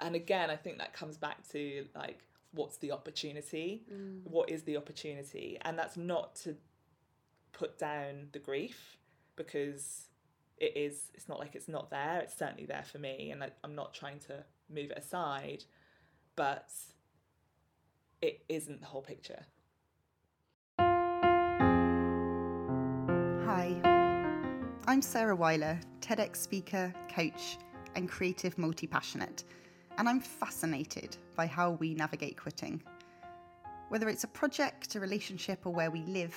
and again, I think that comes back to like, what's the opportunity? Mm. What is the opportunity? And that's not to put down the grief because it is, it's not like it's not there. It's certainly there for me. And I, I'm not trying to move it aside, but it isn't the whole picture. Hi, I'm Sarah Weiler, TEDx speaker, coach, and creative multi passionate, and I'm fascinated by how we navigate quitting. Whether it's a project, a relationship, or where we live,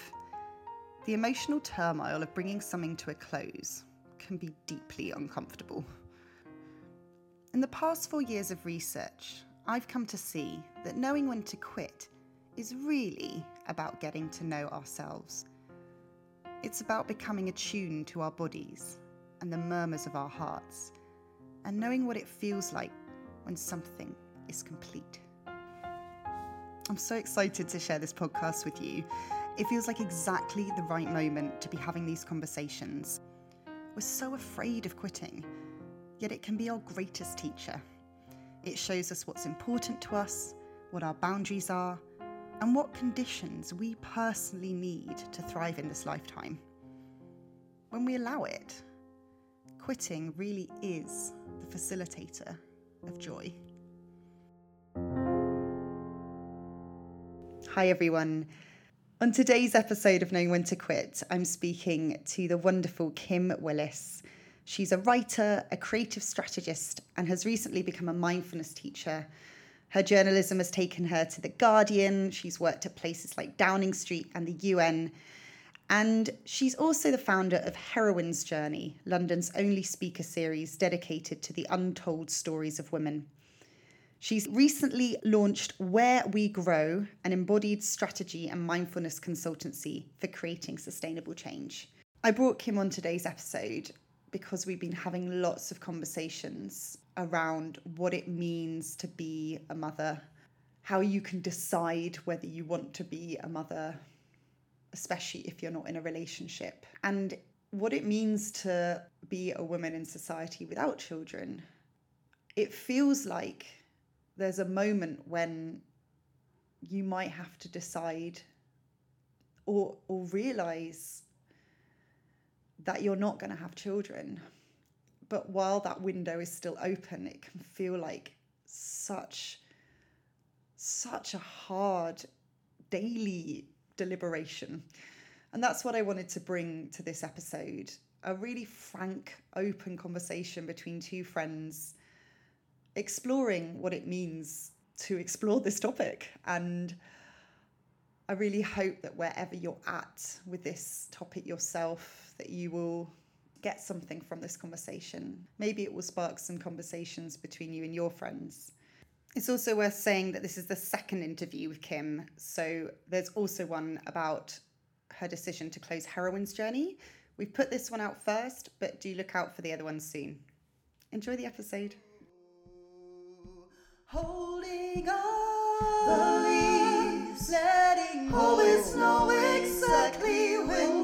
the emotional turmoil of bringing something to a close can be deeply uncomfortable. In the past four years of research, I've come to see that knowing when to quit is really about getting to know ourselves. It's about becoming attuned to our bodies and the murmurs of our hearts, and knowing what it feels like when something is complete. I'm so excited to share this podcast with you. It feels like exactly the right moment to be having these conversations. We're so afraid of quitting, yet it can be our greatest teacher. It shows us what's important to us, what our boundaries are, and what conditions we personally need to thrive in this lifetime. When we allow it, quitting really is the facilitator of joy. Hi, everyone. On today's episode of Knowing When to Quit, I'm speaking to the wonderful Kim Willis. She's a writer, a creative strategist, and has recently become a mindfulness teacher. Her journalism has taken her to The Guardian. She's worked at places like Downing Street and the UN. And she's also the founder of Heroine's Journey, London's only speaker series dedicated to the untold stories of women. She's recently launched Where We Grow, an embodied strategy and mindfulness consultancy for creating sustainable change. I brought Kim on today's episode because we've been having lots of conversations around what it means to be a mother, how you can decide whether you want to be a mother, especially if you're not in a relationship, and what it means to be a woman in society without children. It feels like there's a moment when you might have to decide or or realize that you're not going to have children but while that window is still open it can feel like such such a hard daily deliberation and that's what I wanted to bring to this episode a really frank open conversation between two friends exploring what it means to explore this topic. And I really hope that wherever you're at with this topic yourself, that you will get something from this conversation. Maybe it will spark some conversations between you and your friends. It's also worth saying that this is the second interview with Kim. So there's also one about her decision to close Heroine's Journey. We've put this one out first, but do look out for the other ones soon. Enjoy the episode holding on. The leaves letting go. Always know exactly when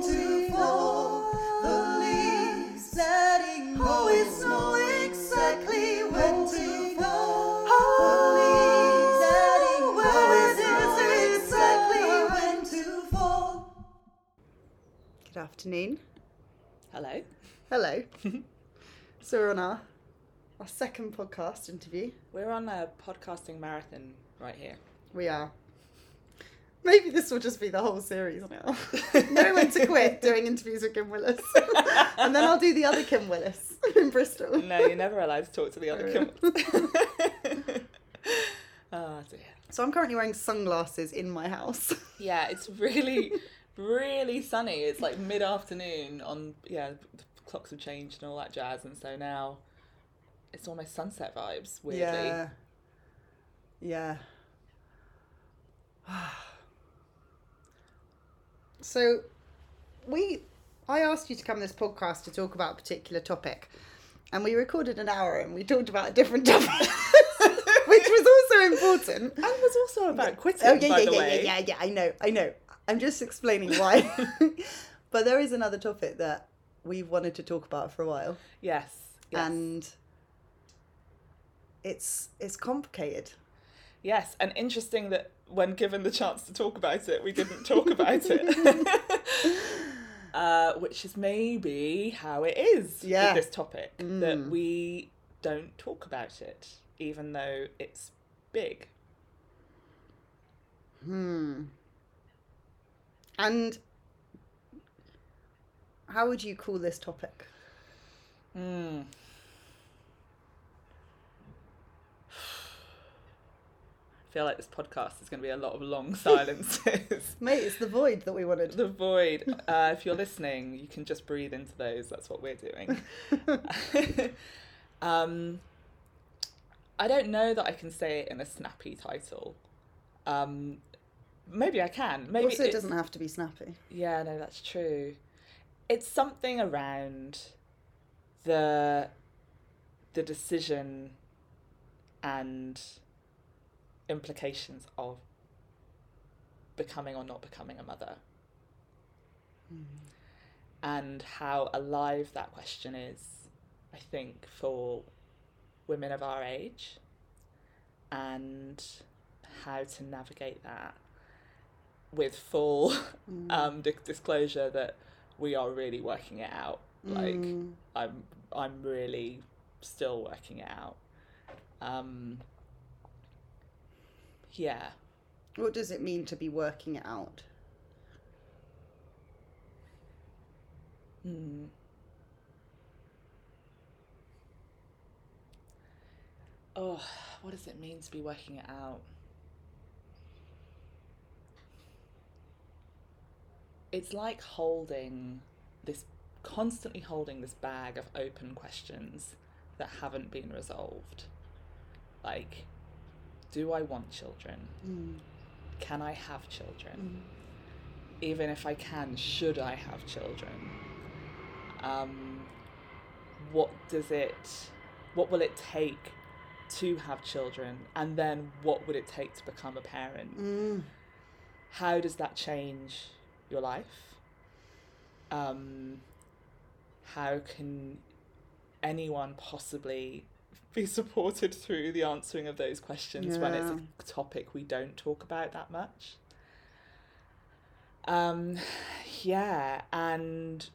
afternoon. Hello. Hello. so we're on our our second podcast interview. We're on a podcasting marathon right here. We are. Maybe this will just be the whole series now. know when to quit doing interviews with Kim Willis. and then I'll do the other Kim Willis in Bristol. No, you're never allowed to talk to the other Kim. oh dear. So I'm currently wearing sunglasses in my house. Yeah, it's really, really sunny. It's like mid afternoon on, yeah, the clocks have changed and all that jazz. And so now it's almost sunset vibes, weirdly. Yeah. Yeah. so we I asked you to come on this podcast to talk about a particular topic. And we recorded an hour and we talked about a different topic. which was also important. And was also about quitting, Oh yeah, yeah, yeah, yeah, yeah, yeah. I know, I know. I'm just explaining why. but there is another topic that we've wanted to talk about for a while, Yes. yes. and it's it's complicated. Yes, and interesting that when given the chance to talk about it, we didn't talk about it. uh, which is maybe how it is Yeah. with this topic that Mm. we don't talk about it, even though it's big. Hmm. And how would you call this topic? Mm. I feel like this podcast is going to be a lot of long silences. Mate, it's the void that we wanted. the void. Uh, if you're listening, you can just breathe into those. That's what we're doing. um, I don't know that I can say it in a snappy title. Um, maybe I can. Maybe also, it it's- doesn't have to be snappy. yeah, no, that's true. It's something around the the decision and implications of becoming or not becoming a mother. Hmm. And how alive that question is, I think, for women of our age and how to navigate that with full um, di- disclosure that we are really working it out. Like Mm. I'm, I'm really still working it out. Um, yeah. What does it mean to be working it out? Hmm. Oh, what does it mean to be working it out? It's like holding this, constantly holding this bag of open questions that haven't been resolved. Like, do I want children? Mm. Can I have children? Even if I can, should I have children? Um, what does it, what will it take to have children? And then what would it take to become a parent? Mm. How does that change your life? Um, how can anyone possibly be supported through the answering of those questions when it's a topic we don't talk about that much? Um, yeah, and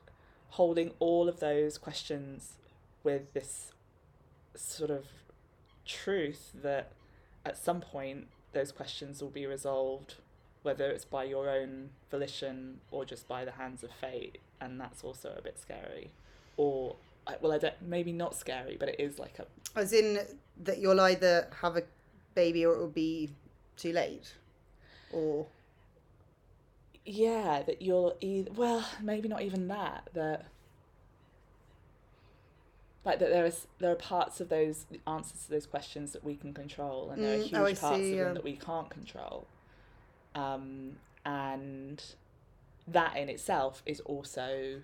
holding all of those questions with this sort of truth that at some point those questions will be resolved, whether it's by your own volition or just by the hands of fate, and that's also a bit scary. Or, well, I don't, maybe not scary, but it is like a As in that you'll either have a baby or it will be too late, or yeah that you'll either well maybe not even that that like that there is there are parts of those answers to those questions that we can control and there are Mm, huge oh, parts see, of yeah. them that we can't control um and that in itself is also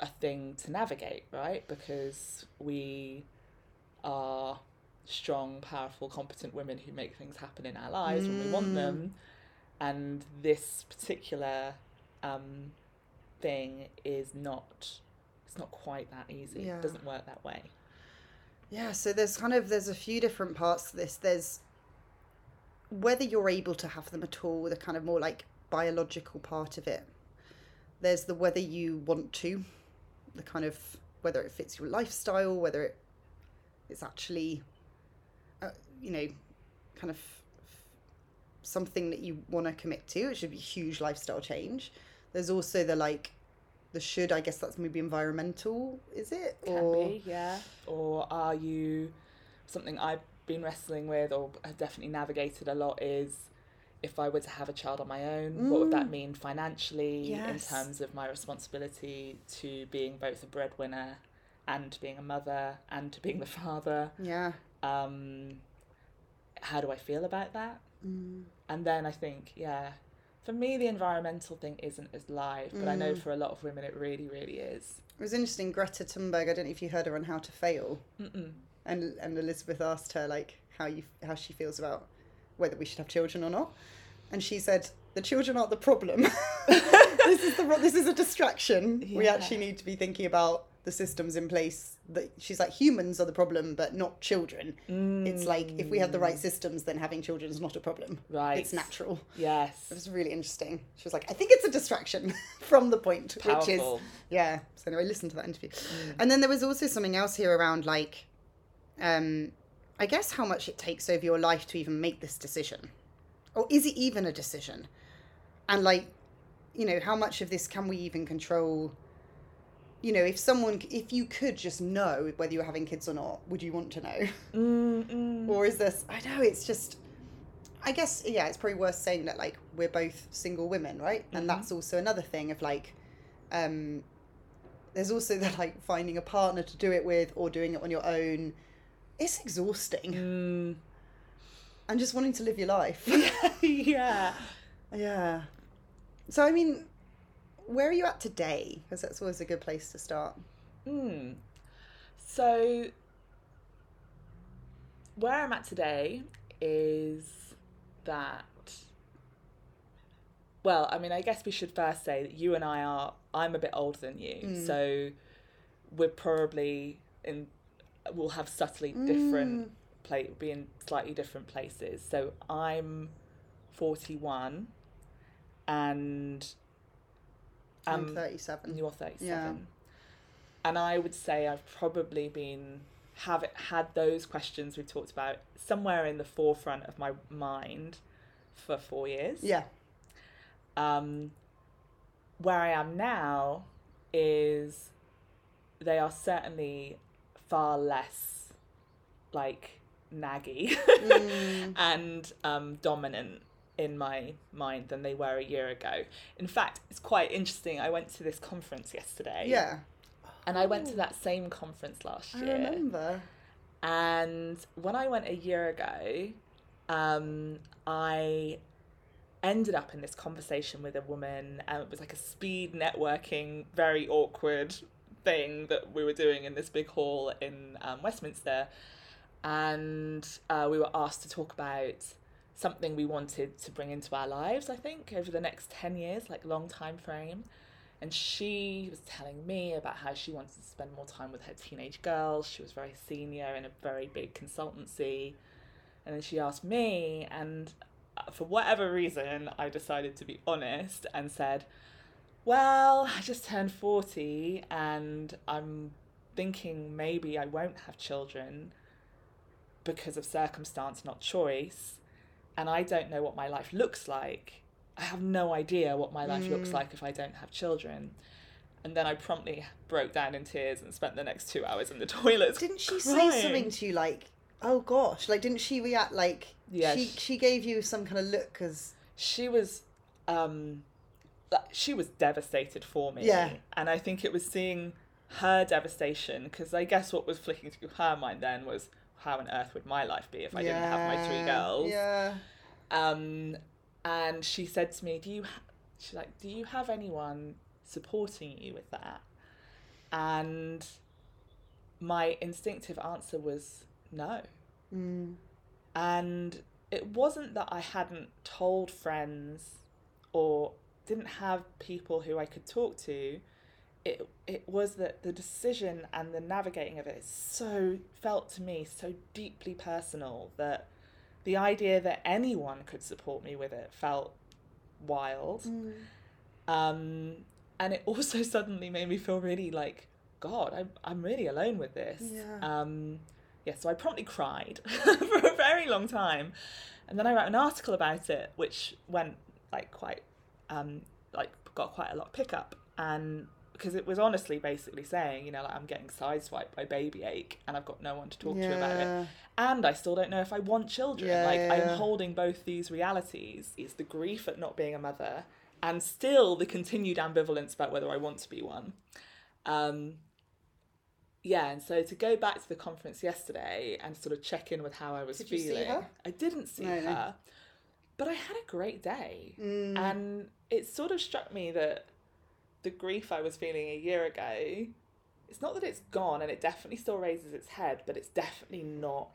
a thing to navigate right because we are strong powerful competent women who make things happen in our lives when we want Mm. them and this particular um, thing is not it's not quite that easy Yeah. it doesn't work that way Yeah, so there's kind of there's a few different parts to this. There's whether you're able to have them at all, the kind of more like biological part of it. There's the whether you want to, the kind of whether it fits your lifestyle, whether it it's actually, uh, you know, kind of something that you want to commit to. It should be a huge lifestyle change. There's also the like, the should. I guess that's maybe environmental. Is it can be yeah or are you something i've been wrestling with or have definitely navigated a lot is if i were to have a child on my own what would that mean financially in Mm. Terms of my responsibility to being both a breadwinner and being a mother and to being the father Yeah. um, how do I feel about that? Mm. And then I think, yeah, for me, the environmental thing isn't as live, but I know Mm. for a lot of women it really, really is. It was interesting. Greta Thunberg. I don't know if you heard her on How to Fail, Mm-mm. And and Elizabeth asked her like how you how she feels about whether we should have children or not, and she said the children aren't the problem. this is the this is a distraction. We actually need to be thinking about the systems in place that she's like humans are the problem but not children. It's like if we have the right mm. systems then having children is not a problem. Right. it's natural. Yes. it was really interesting. She was like i think it's a distraction from the point which is yeah. So anyway listen to that interview. Mm. And then there was also something else here around like um i guess how much it takes over your life to even make this decision. Or is it even a decision? And like you know how much of this can we even control? You know if someone if you could just know whether you're having kids or not would you want to know? Mm, mm. or is this i know it's just i guess yeah it's probably worth saying that like we're both single women right? And that's also another thing of like um there's also the like finding a partner to do it with or doing it on your own it's exhausting Mm. and just wanting to live your life yeah. yeah so i mean where are you at today because that's always a good place to start Mm. So, where I'm at today is that. Well, I mean, I guess we should first say that you and I are. I'm a bit older than you, so we're probably in. We'll have subtly different play, be in slightly different places. So I'm 41, and i'm um, 37 you're 37. Yeah. And I would say I've probably been have had those questions we've talked about somewhere in the forefront of my mind for four years. yeah Um, where I am now is they are certainly far less like naggy Mm. and um, dominant in my mind than they were a year ago. In fact, it's quite interesting. I went to this conference yesterday. yeah And I went to that same conference last year. i remember And when I went a year ago, um, I ended up in this conversation with a woman, and it was like a speed networking, very awkward thing that we were doing in this big hall in um, Westminster. And uh, we were asked to talk about something we wanted to bring into our lives, I think, over the next 10 years, like long time frame. And she was telling me about how she wanted to spend more time with her teenage girls. She was very senior in a very big consultancy. And then she asked me, and uh, for whatever reason, I decided to be honest and said, Well, I just turned 40 and I'm thinking maybe I won't have children because of circumstance, not choice. And I don't know what my life looks like. I have no idea what my life looks like if I don't have children. And then I promptly broke down in tears and spent the next two hours in the toilet. Didn't she say something to you like, "Oh gosh"? Like, didn't she react like? Yeah, She sh- she gave you some kind of look as she was um she was devastated for me Yeah. and i think it was seeing her devastation because i guess what was flicking through her mind then was how on earth would my life be if i didn't have my three girls Yeah. um and she said to me do you ha-? she's like do you have anyone supporting you with that and my instinctive answer was no Mm. and it wasn't that I hadn't told friends or didn't have people who I could talk to. It it was that the decision and the navigating of it so felt to me so deeply personal that the idea that anyone could support me with it felt wild. Mm. Um, and it also suddenly made me feel really like, God, I'm, I'm really alone with this. Yeah. Um, yeah, so I promptly cried for a very long time. And then I wrote an article about it, which went like quite, um, like got quite a lot of pickup. And because it was honestly basically saying, you know, like I'm getting sideswiped by baby ache and I've got no one to talk to about it and I still don't know if I want children. Yeah, like yeah, I'm yeah. holding both these realities. It's the grief at not being a mother and still the continued ambivalence about whether I want to be one. Um yeah, and so to go back to the conference yesterday and sort of check in with how I was Did feeling. her? I didn't see No, no. But I had a great day. Mm. And it sort of struck me that the grief I was feeling a year ago, it's not that it's gone and it definitely still raises its head, but it's definitely not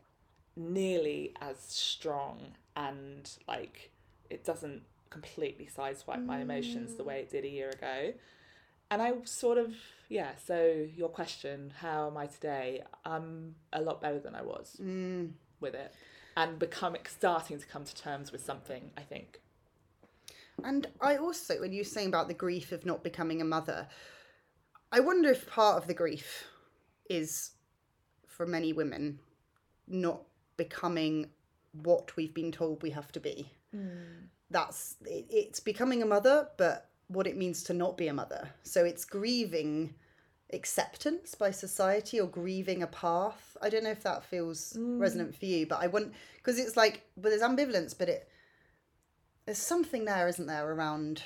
nearly as strong and like it doesn't completely sideswipe my emotions the way it did a year ago. and I sort of yeah. So your question, how am I today? I'm a lot better than I was Mm. with it, and becoming starting to come to terms with something. I think. And I also, when you were saying about the grief of not becoming a mother, I wonder if part of the grief is for many women not becoming what we've been told we have to be. Hmm. That's it, it's becoming a mother, but what it means to not be a mother. So it's grieving acceptance by society or grieving a path. I don't know if that feels resonant for you, but I want because it's like, but there's ambivalence, but it there's something there, isn't there, around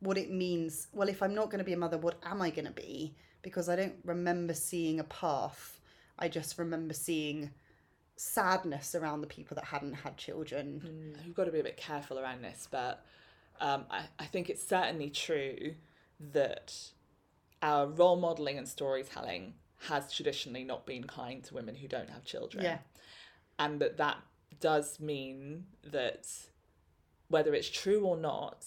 what it means. Well, if I'm not going to be a mother, what am I going to be? Because I don't remember seeing a path. I just remember seeing sadness around the people that hadn't had children. We've got to be a bit careful around this, but um, I, I think it's certainly true that our role modelling and storytelling has traditionally not been kind to women who don't have children. Yeah. And that that does mean that whether it's true or not,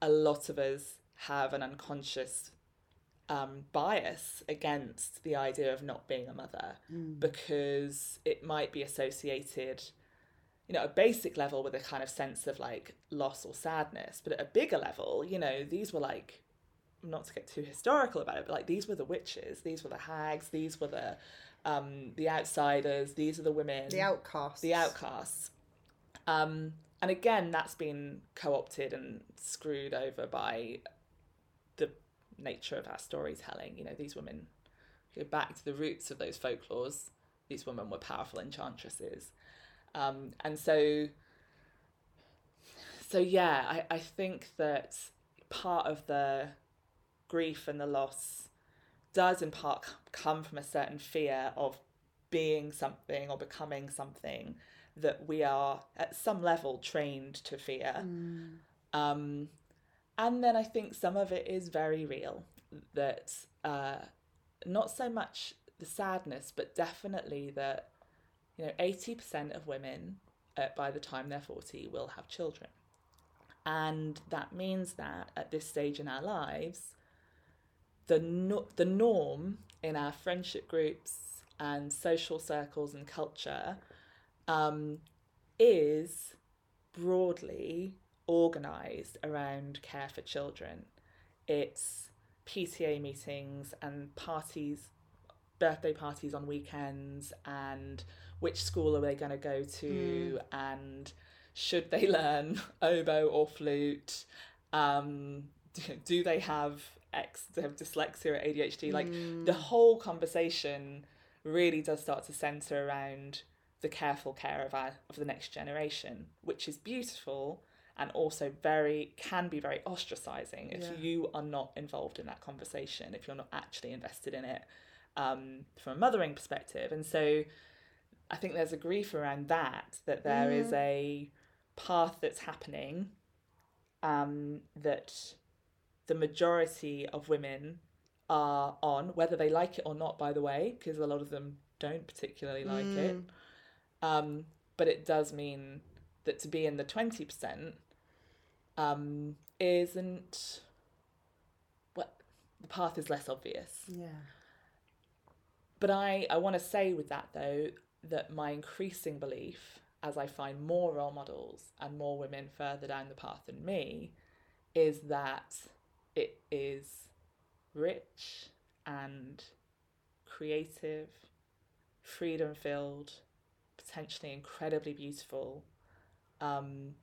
a lot of us have an unconscious um, bias against the idea of not being a mother because it might be associated you know, at a basic level with a kind of sense of like loss or sadness, but at a bigger level, you know, these were like, not to get too historical about it, but like these were the witches, these were the hags, these were the um, the outsiders, these are the women, The outcasts. the outcasts. Um, and again, that's been co opted and screwed over by the nature of our storytelling. You know, these women go back to the roots of those folklores. These women were powerful enchantresses. Um, and so, so yeah, I, I think that part of the grief and the loss does in part come from a certain fear of being something or becoming something that we are at some level trained to fear. Um, and then I think some of it is very real that uh, not so much the sadness, but definitely that you know, 80% of women uh, by the time they're 40 will have children. And that means that at this stage in our lives, the, no- the norm in our friendship groups and social circles and culture um, is broadly organised around care for children. It's PTA meetings and parties, birthday parties on weekends, and which school are they going to go to, and should they learn oboe or flute? Um, do they have X, do they have dyslexia or ADHD? Like the whole conversation really does start to centre around the careful care of our of the next generation, which is beautiful and also very can be very ostracizing if Yeah. you are not involved in that conversation, if you're not actually invested in it um, from a mothering perspective. And so I think there's a grief around that, that there is a path that's happening um, that the majority of women are on, whether they like it or not, by the way, because a lot of them don't particularly like it. Um, but it does mean that to be in the 20% um, isn't, what, the path is less obvious. Yeah. But I, I want to say with that though, that my increasing belief as I find more role models and more women further down the path than me is that it is rich and creative, freedom filled, potentially incredibly beautiful, um,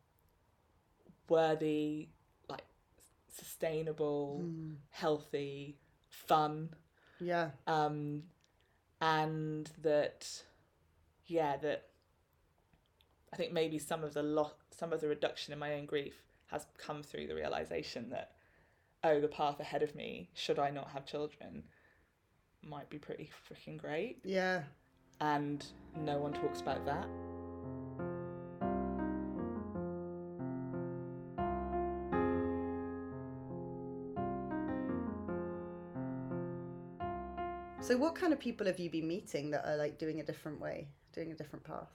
worthy, like sustainable, healthy, fun Yeah. um, and that yeah that I think maybe some of the lot some of the reduction in my own grief has come through the realization that oh the path ahead of me should I not have children might be pretty freaking great Yeah. and no one talks about that So, what kind of people have you been meeting that are like doing a different way, doing a different path?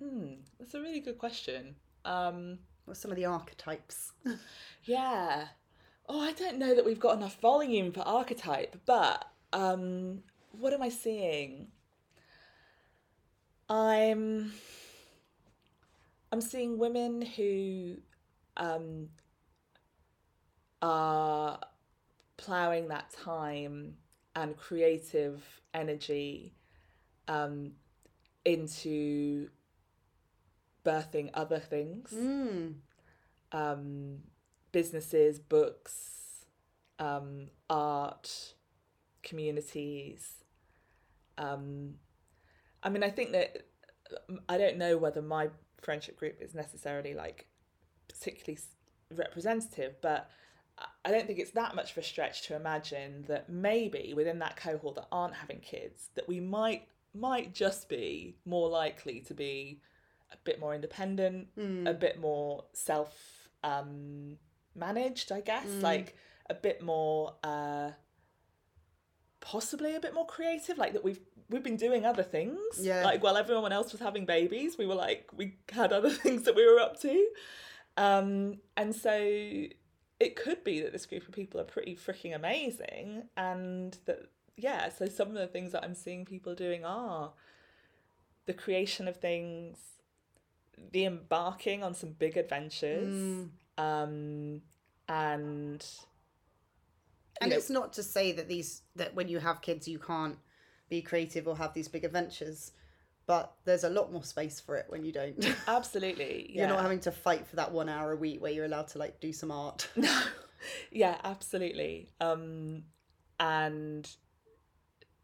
hmm that's a really good question um What's some of the archetypes? Yeah. Oh, I don't know that we've got enough volume for archetype, but um, what am I seeing? I'm I'm seeing women who um, are ploughing that time and creative energy um, into birthing other things Mm. um, businesses, books, um, art, communities. Um, I mean, I think that I don't know whether my friendship group is necessarily like particularly representative, but I- don't think it's that much of a stretch to imagine that maybe within that cohort that aren't having kids, that we might might just be more likely to be a bit more independent, a bit more self um, managed, I guess, like a bit more uh, possibly a bit more creative, like that we've we've been doing other things. Yeah. Like while everyone else was having babies, we were like we had other things that we were up to. Um, and so it could be that this group of people are pretty freaking amazing and that yeah, so some of the things that I'm seeing people doing are the creation of things, the embarking on some big adventures, um, and And know, it's not to say that these that when you have kids you can't be creative or have these big adventures, but there's a lot more space for it when you don't. absolutely yeah. You're not having to fight for that one hour a week where you're allowed to like do some art. No, yeah, absolutely. Um, and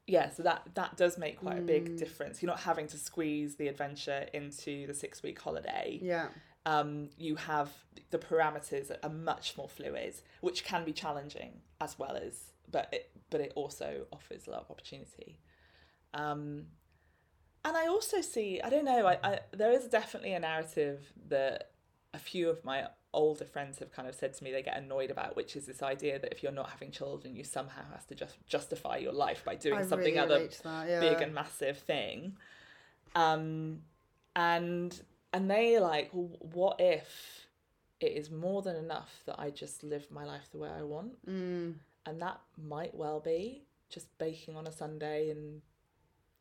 yeah, so that that does make quite a big difference. You're not having to squeeze the adventure into the six week holiday. yeah. Um, you have the parameters are much more fluid, which can be challenging as well as, but it but it also offers a lot of opportunity. Um, and I also see, I don't know, I, I there is definitely a narrative that a few of my older friends have kind of said to me they get annoyed about, which is this idea that if you're not having children, you somehow have to just justify your life by doing I something really other that, yeah. big and massive thing. Um, and and they like, well, what if it is more than enough that I just live my life the way I want, Mm. and that might well be just baking on a Sunday and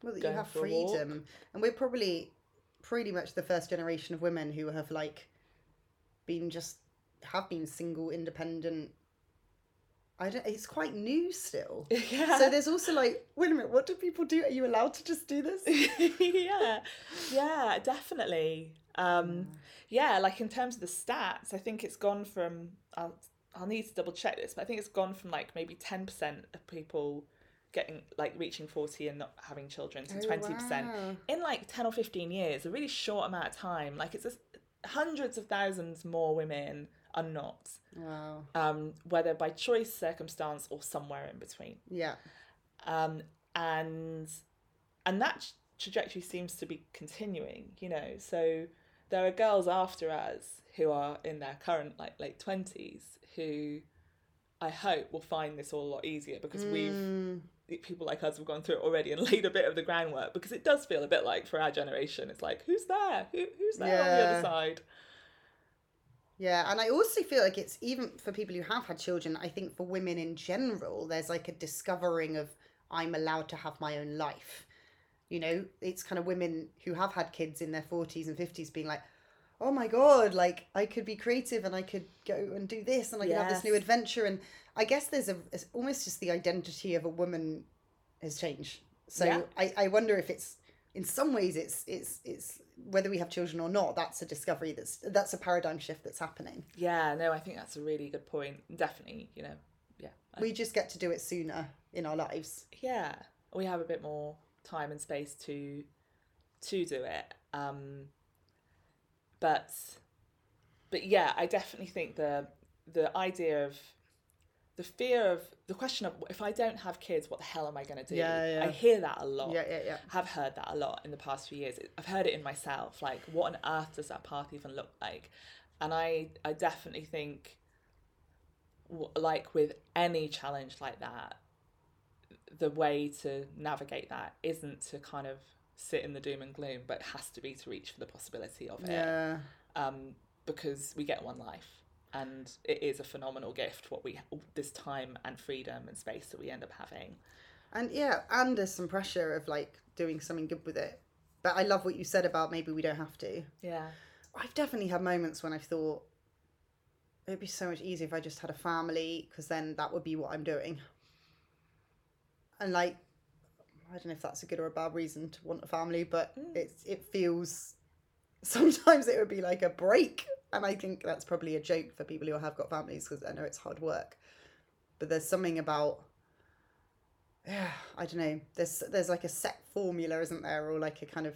Well, that you have for a walk. freedom, and we're probably pretty much the first generation of women who have like been just have been single, independent. I don't. It's quite new still. yeah. So there's also like, wait a minute, what do people do? Are you allowed to just do this? yeah, yeah, definitely. Um, yeah, like in terms of the stats, I think it's gone from. I'll I'll need to double check this, but I think it's gone from like maybe ten percent of people getting like reaching forty and not having children to twenty percent wow. in like ten or fifteen years. A really short amount of time. Like it's just hundreds of thousands more women are not, Wow. um, whether by choice, circumstance, or somewhere in between Yeah. um, and and that trajectory seems to be continuing you know so there are girls after us who are in their current like late 20s who i hope will find this all a lot easier because Mm. we've people like us have gone through it already and laid a bit of the groundwork because it does feel a bit like for our generation it's like who's there Who, who's there on the other side Yeah, and I also feel like it's even for people who have had children, I think for women in general, there's like a discovering of I'm allowed to have my own life. You know, it's kind of women who have had kids in their 40s and 50s being like, oh my God, like I could be creative and I could go and do this and I could have this new adventure. And I guess there's a, it's almost just the identity of a woman has changed. So Yeah. I, I wonder if it's, in some ways it's it's it's whether we have children or not that's a discovery that's that's a paradigm shift that's happening yeah no i think that's a really good point definitely you know yeah I we just get to do it sooner in our lives yeah we have a bit more time and space to to do it um but but yeah i definitely think the the idea of the fear of the question of if i don't have kids what the hell am i going to do Yeah, yeah. i hear that a lot yeah yeah yeah have heard that a lot in the past few years. I've heard it in myself. Like, what on earth does that path even look like? And I, I definitely think, like with any challenge like that, the way to navigate that isn't to kind of sit in the doom and gloom, but has to be to reach for the possibility of it. yeah Um, because we get one life. and it is a phenomenal gift what we this time and freedom and space that we end up having. And yeah, and there's some pressure of like doing something good with it. But I love what you said about maybe we don't have to. Yeah. I've definitely had moments when I've thought it'd be so much easier if I just had a family because then that would be what I'm doing. And like, I don't know if that's a good or a bad reason to want a family, but Mm. it's it feels sometimes it would be like a break, and I think that's probably a joke for people who have got families because I know it's hard work. But there's something about yeah, I don't know. There's there's like a set formula, isn't there, or like a kind of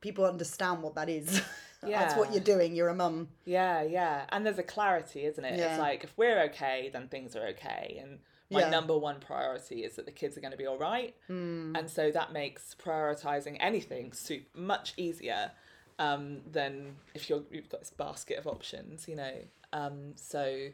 people understand what that is. Yeah. That's what you're doing. You're a mum. Yeah, yeah. And there's a clarity, isn't it? Yeah. It's like if we're okay, then things are okay. And my Yeah. number one priority is that the kids are going to be all right. Hmm. And so that makes prioritizing anything su- much easier um, than if you're, you've got this basket of options, you know. Um, so,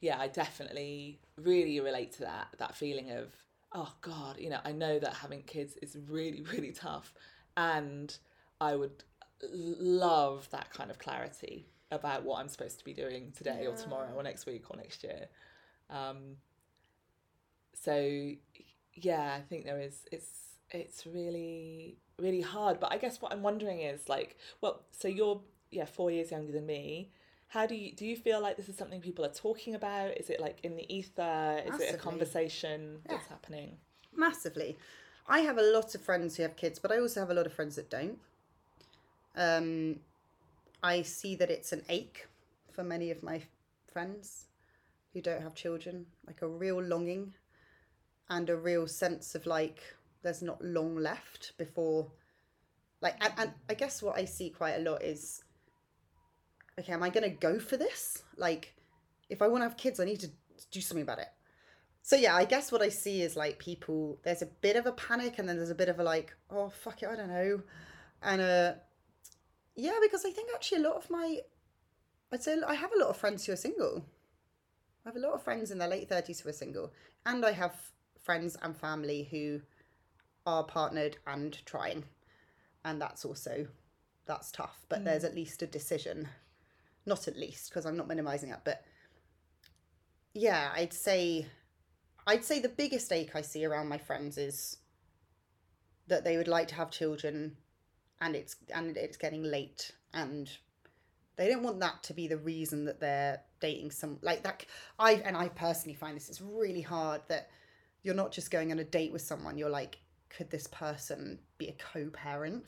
yeah, I definitely really relate to that, that feeling of, oh God, you know, I know that having kids is really, really tough. And I would love that kind of clarity about what I'm supposed to be doing today or tomorrow or next week or next year. Um, so yeah, I think there is it's it's really really hard. But I guess what I'm wondering is like, well, so you're yeah four years younger than me. How do you do you feel like this is something people are talking about? Is it like in the ether? Is it a conversation that's happening? Massively. I have a lot of friends who have kids, but I also have a lot of friends that don't. Um, I see that it's an ache for many of my friends who don't have children, like a real longing and a real sense of like there's not long left before like and, and I guess what I see quite a lot is okay, am I gonna go for this? Like if I wanna have kids I need to do something about it. So yeah, I guess what I see is like people there's a bit of a panic and then there's a bit of a like, oh fuck it, I don't know. And uh yeah, because I think actually a lot of my I'd say I have a lot of friends who are single. I have a lot of friends in their late thirties who are single. And I have friends and family who are partnered and trying. And that's also that's tough. But mm. there's at least a decision. Not at least, because I'm not minimizing that, but yeah, I'd say I'd say the biggest ache I see around my friends is that they would like to have children and it's and it's getting late and they don't want that to be the reason that they're dating some like that I and I personally find this is really hard that you're not just going on a date with someone you're like could this person be a co-parent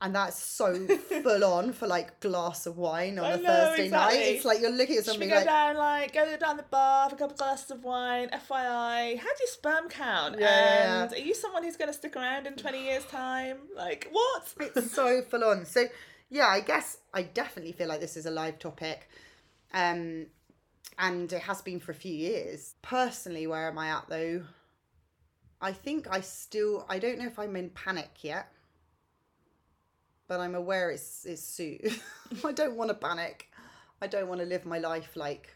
and that's so full on for like glass of wine on I a know, Thursday night it's like you're looking at Should we something go like down like go down the bar, have a couple glasses of wine? FYI, how do you sperm count? Yeah, yeah, and are you someone who's going to stick around in twenty years' time? Like what? it's so full on. So yeah, I guess I definitely feel like this is a live topic. Um and it has been for a few years. Personally, where am I at though? I think I still I don't know if I'm in panic yet. But I'm aware it's it's soon. I don't want to panic. I don't want to live my life like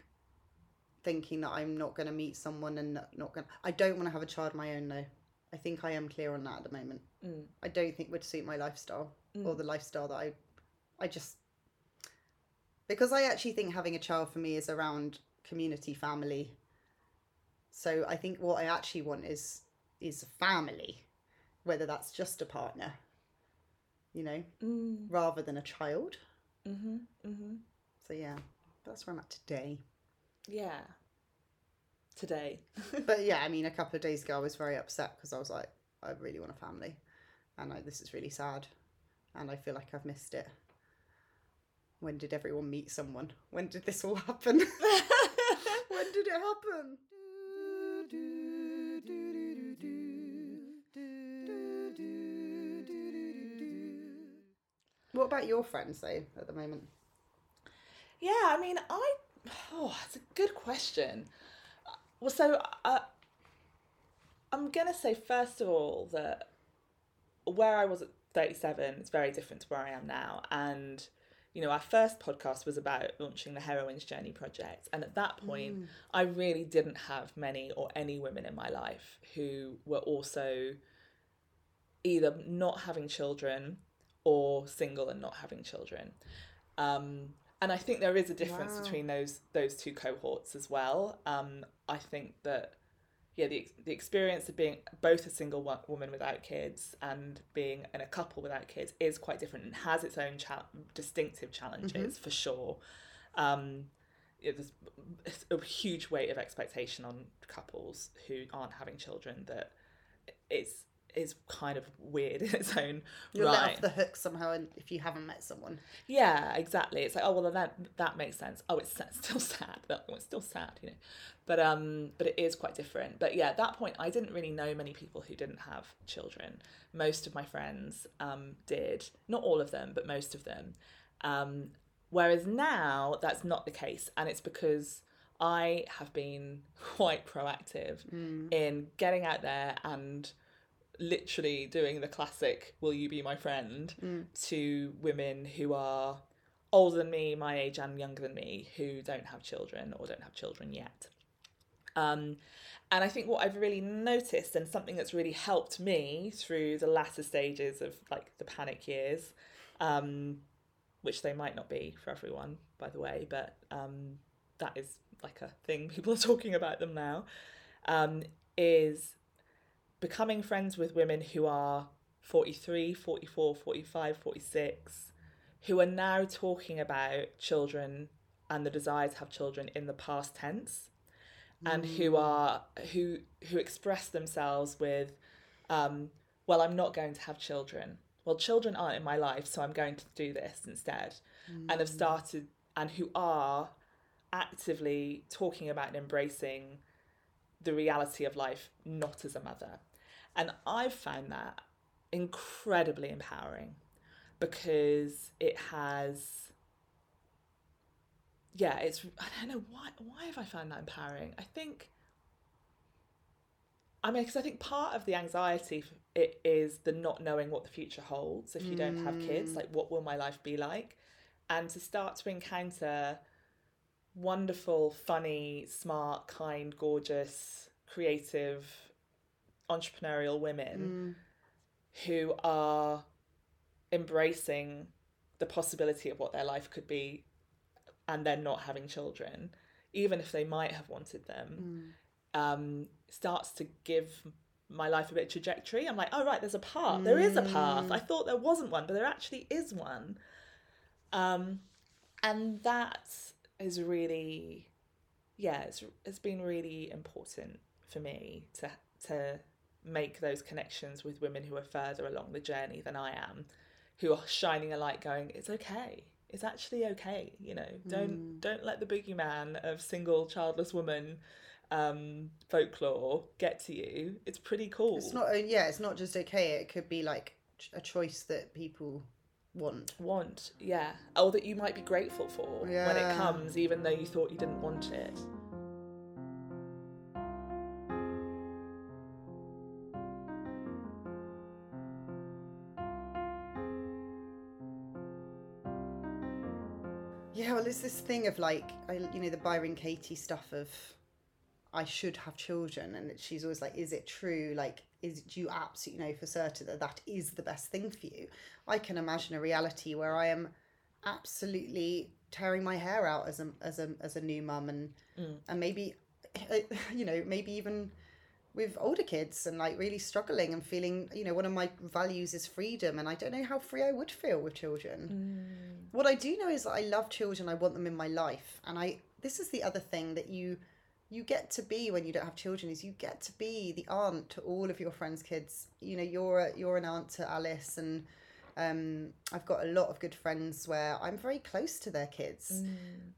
thinking that I'm not going to meet someone and not, going to I don't want to have a child of my own though. I think I am clear on that at the moment. Mm. I don't think would suit my lifestyle or the lifestyle that I I just because I actually think having a child for me is around community family. So I think what I actually want is is a family, whether that's just a partner, you know, Mm. rather than a child. Mhm. Mhm. So yeah, that's where I'm at today. Yeah. Today. But yeah, I mean, a couple of days ago I was very upset because I was like, I really want a family, and I, this is really sad, and I feel like I've missed it. When did everyone meet someone? When did this all happen? when did it happen? What about your friends though at the moment? Yeah, I mean, I. Oh, it's a good question. Well, so uh, I'm gonna say first of all that where I was at 37 is very different to where I am now, and you know, our first podcast was about launching the Heroines Journey project, and at that point, I really didn't have many or any women in my life who were also either not having children or single and not having children. Um, and I think there is a difference Wow. between those those two cohorts as well. Um, I think that yeah, the the experience of being both a single wo- woman without kids and being in a couple without kids is quite different and has its own cha- distinctive challenges for sure. Um, yeah, there's a huge weight of expectation on couples who aren't having children that is is kind of weird in its own You're let off the hook somehow if you haven't met someone. Yeah, exactly. It's like, oh well, that that makes sense. Oh, it's still sad. But well, it's still sad, you know. But um, but it is quite different. But yeah, at that point, I didn't really know many people who didn't have children. Most of my friends um did, not all of them, but most of them. Um, whereas now that's not the case, and it's because I have been quite proactive in getting out there and literally doing the classic will you be my friend? To women who are older than me my age and younger than me who don't have children or don't have children yet. Um, and i think what i've really noticed and something that's really helped me through the latter stages of like the panic years um, which they might not be for everyone by the way but um, that is like a thing people are talking about them now um, is becoming friends with women who are 43, 44, 45, 46, who are now talking about children and the desire to have children in the past tense and who are who who express themselves with um, well i'm not going to have children. Well children aren't in my life so i'm going to do this instead. And have started and who are actively talking about and embracing the reality of life not as a mother and i've found that incredibly empowering because it has yeah it's i don't know why why have i found that empowering? I think i mean because i think part of the anxiety it is the not knowing what the future holds if you don't have kids mm. like what will my life be like? And to start to encounter wonderful funny smart kind gorgeous creative entrepreneurial women who are embracing the possibility of what their life could be and then not having children, even if they might have wanted them, um, starts to give my life a bit of trajectory. I'm like, oh, right, there's a path. There is a path. I thought there wasn't one, but there actually is one. Um, and that is really, yeah, it's, it's been really important for me to to make those connections with women who are further along the journey than I am, who are shining a light, going, "It's okay. It's actually okay. You know, don't don't let the boogeyman of single childless woman um, folklore get to you. It's pretty cool. It's not, yeah, it's not just okay. It could be like a choice that people want. want, yeah, or that you might be grateful for when it comes, even though you thought you didn't want it. Yeah, well, it's this thing of like, I, you know, the Byron Katie stuff of I should have children, and she's always like, is it true? Like, is do you absolutely know for certain that that is the best thing for you? I can imagine a reality where I am absolutely tearing my hair out as a as a as a new mum, and mm. and maybe, eh, you know, maybe even with older kids and like really struggling and feeling you know one of my values is freedom and i don't know how free i would feel with children. What i do know is that i love children i want them in my life and i this is the other thing that you you get to be when you don't have children is you get to be the aunt to all of your friends kids. You know you're a, you're an aunt to alice and um, I've got a lot of good friends where I'm very close to their kids.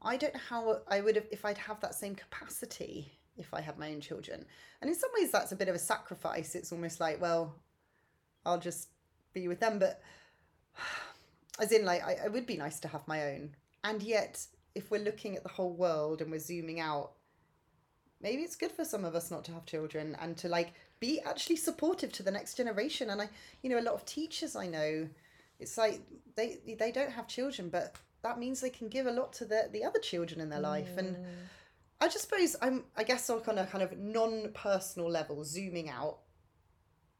I don't know how I would have if I'd have that same capacity if I had my own children. And in some ways, that's a bit of a sacrifice. It's almost like, well, I'll just be with them. But as in, like, I, it would be nice to have my own. And yet, if we're looking at the whole world and we're zooming out, maybe it's good for some of us not to have children and to like be actually supportive to the next generation. And I, you know, a lot of teachers I know, it's like they they don't have children, but that means they can give a lot to the the other children in their life. And mm. I just suppose I'm I guess like on a kind of non personal level, zooming out,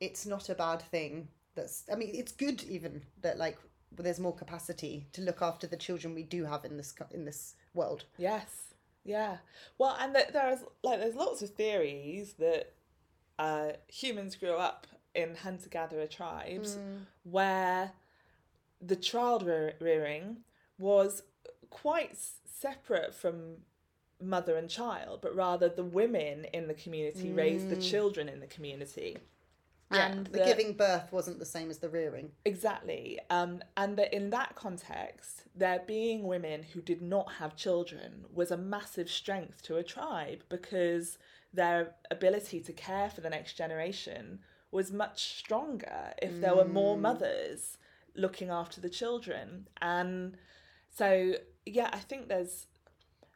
it's not a bad thing. That's I mean, it's good even that like there's more capacity to look after the children we do have in this in this world. Yes. Yeah. Well, and th- there's like there's lots of theories that uh, humans grew up in hunter gatherer tribes where the child rear- rearing was quite s- separate from mother and child, but rather the women in the community raised the children in the community. and the that- giving birth wasn't the same as the rearing. Exactly. Um, and that in that context, there being women who did not have children was a massive strength to a tribe because their ability to care for the next generation was much stronger if there were more mothers looking after the children. And so, yeah, I think there's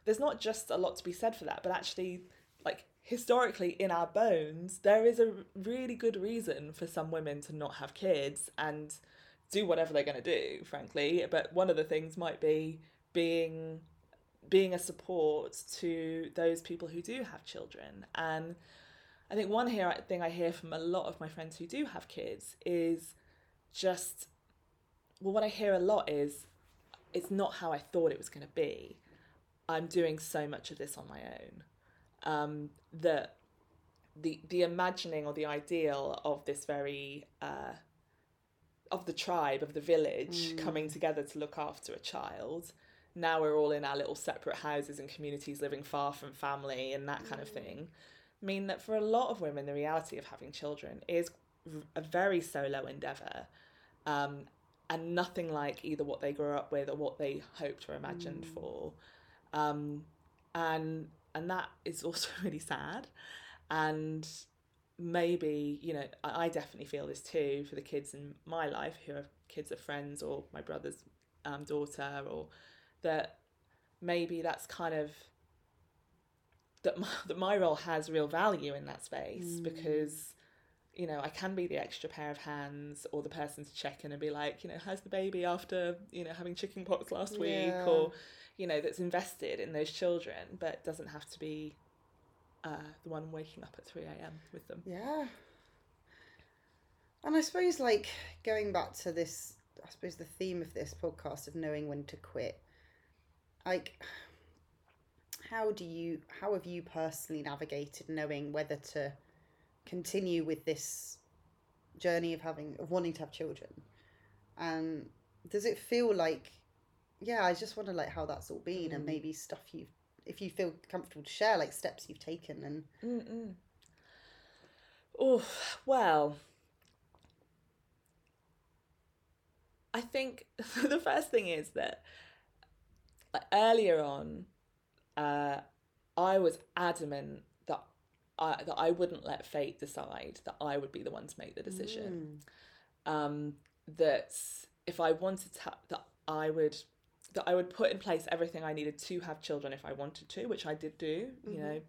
there's not just a lot to be said for that, but actually, like historically in our bones, there is a really good reason for some women to not have kids and do whatever they're going to do, frankly. But one of the things might be being being a support to those people who do have children. And I think one here thing I hear from a lot of my friends who do have kids is just well, what I hear a lot is it's not how I thought it was going to be. I'm doing so much of this on my own. Um, that the the imagining or the ideal of this very uh, of the tribe of the village coming together to look after a child. Now we're all in our little separate houses and communities, living far from family and that kind of thing. Mean that for a lot of women, the reality of having children is a very solo endeavor, um, and nothing like either what they grew up with or what they hoped or imagined for. Um, and and that is also really sad. And maybe you know I, I definitely feel this too for the kids in my life who are kids of friends or my brother's um, daughter or that maybe that's kind of that my, that my role has real value in that space because you know I can be the extra pair of hands or the person to check in and be like you know how's the baby after you know having chicken pox last week? Or you know that's invested in those children but doesn't have to be uh, the one waking up at 3 a.m with them Yeah. And I suppose, like, going back to this, I suppose the theme of this podcast of knowing when to quit, like, how do you, how have you personally navigated knowing whether to continue with this journey of having, of wanting to have children? And does it feel like, yeah, I just wonder, like, how that's all been and maybe stuff you've, if you feel comfortable to share, like, steps you've taken and. Mm-mm. Oh, well. I think the first thing is that like, earlier on, uh, I was adamant that I that I wouldn't let fate decide that I would be the one to make the decision. Um, that if I wanted to, that I would that I would put in place everything I needed to have children if I wanted to, which I did do. You know,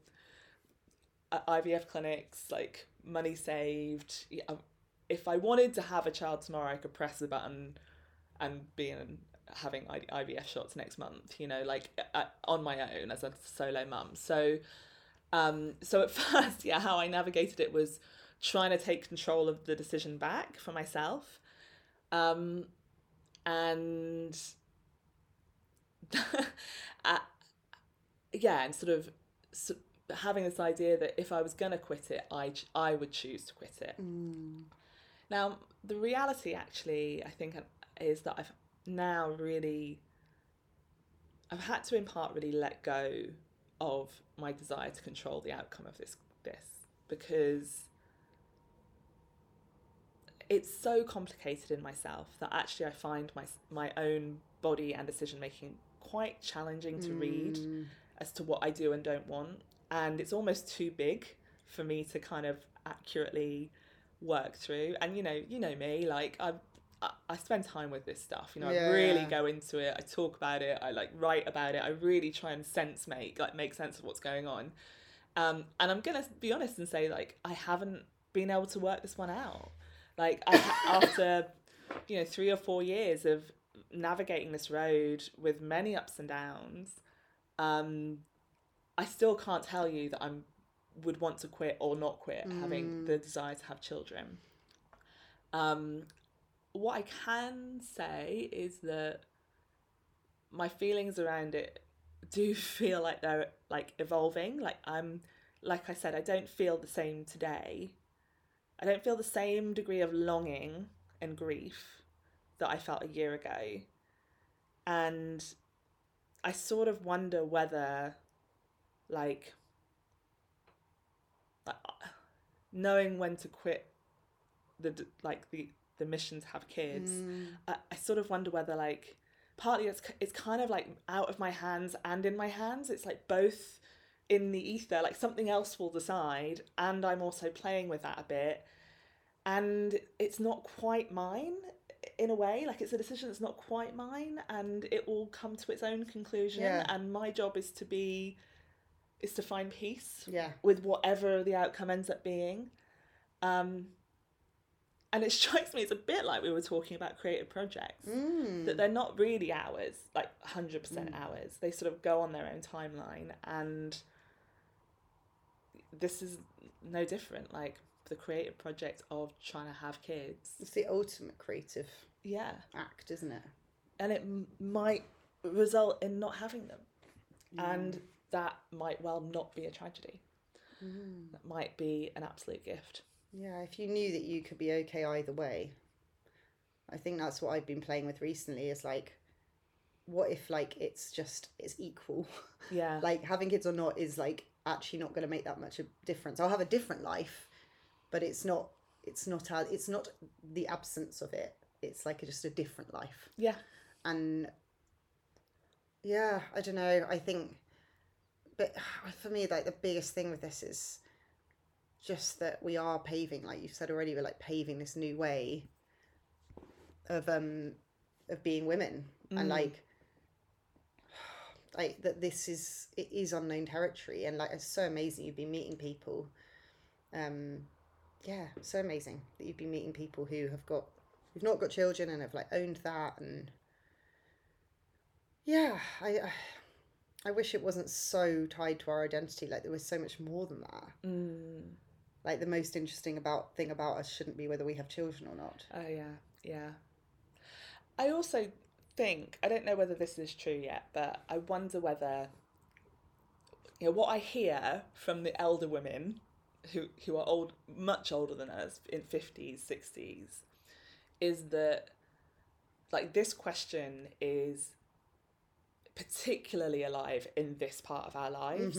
IVF clinics, like money saved. Um, If I wanted to have a child tomorrow, I could press the button and be in having IVF shots next month. You know, like on my own as a solo mum. So, um, so at first, yeah, how I navigated it was trying to take control of the decision back for myself, um, and uh, yeah, and sort of. So, having this idea that if I was going to quit it, I, ch- I would choose to quit it. Now, the reality actually, I think, is that I've now really, I've had to in part really let go of my desire to control the outcome of this, this because it's so complicated in myself that actually I find my my own body and decision making quite challenging to read as to what I do and don't want, and it's almost too big for me to kind of accurately work through. And you know, you know me, like I. I- spend time with this stuff, you know. Yeah, I really go into it. I talk about it. I like write about it. I really try and sense make, like make sense of what's going on. Um, and I'm gonna be honest and say, like, I haven't been able to work this one out. Like, I, after you know three or four years of navigating this road with many ups and downs, um, I still can't tell you that I'm would want to quit or not quit having the desire to have children. Um, what I can say is that my feelings around it do feel like they're like evolving. Like I'm, like I said, I don't feel the same today. I don't feel the same degree of longing and grief that I felt a year ago. And I sort of wonder whether, like, like knowing when to quit the like the the mission to have kids, Mm. I, I sort of wonder whether like partly it's it's kind of like out of my hands and in my hands. It's like both in the ether. Like something else will decide, and I'm also playing with that a bit, and it's not quite mine in a way. Like it's a decision that's not quite mine, and it will come to its own conclusion. Yeah. And my job is to be is to find peace Yeah. with whatever the outcome ends up being. Um, and it strikes me it's a bit like we were talking about creative projects Mm. that they're not really ours, like 100% ours. They sort of go on their own timeline, and this is no different. Like the creative project of trying to have kids. It's the ultimate creative Yeah. act, isn't it? And it m- might result in not having them. Mm. And that might well not be a tragedy. Mm. That might be an absolute gift. Yeah, if you knew that you could be okay either way. I think that's what I've been playing with recently is like what if like it's just it's equal. Yeah. like having kids or not is like actually not going to make that much of a difference. I'll have a different life, but it's not it's not it's not the absence of it. It's like just a different life. yeah. and yeah i don't know i think but for me like the biggest thing with this is just that we are paving like you've said already we're like paving this new way of um of being women and like like that this is it is unknown territory and like it's so amazing you've been meeting people um yeah so amazing that you've been meeting people who have got who've not got children and have like owned that and yeah i i, wish it wasn't so tied to our identity like there was so much more than that Mm. like the most interesting about thing about us shouldn't be whether we have children or not Oh yeah, yeah. I also think I don't know whether this is true yet, but I wonder whether you know what I hear from the elder women who who are old, much older than us, in fifties, sixties, is that like this question is particularly alive in this part of our lives.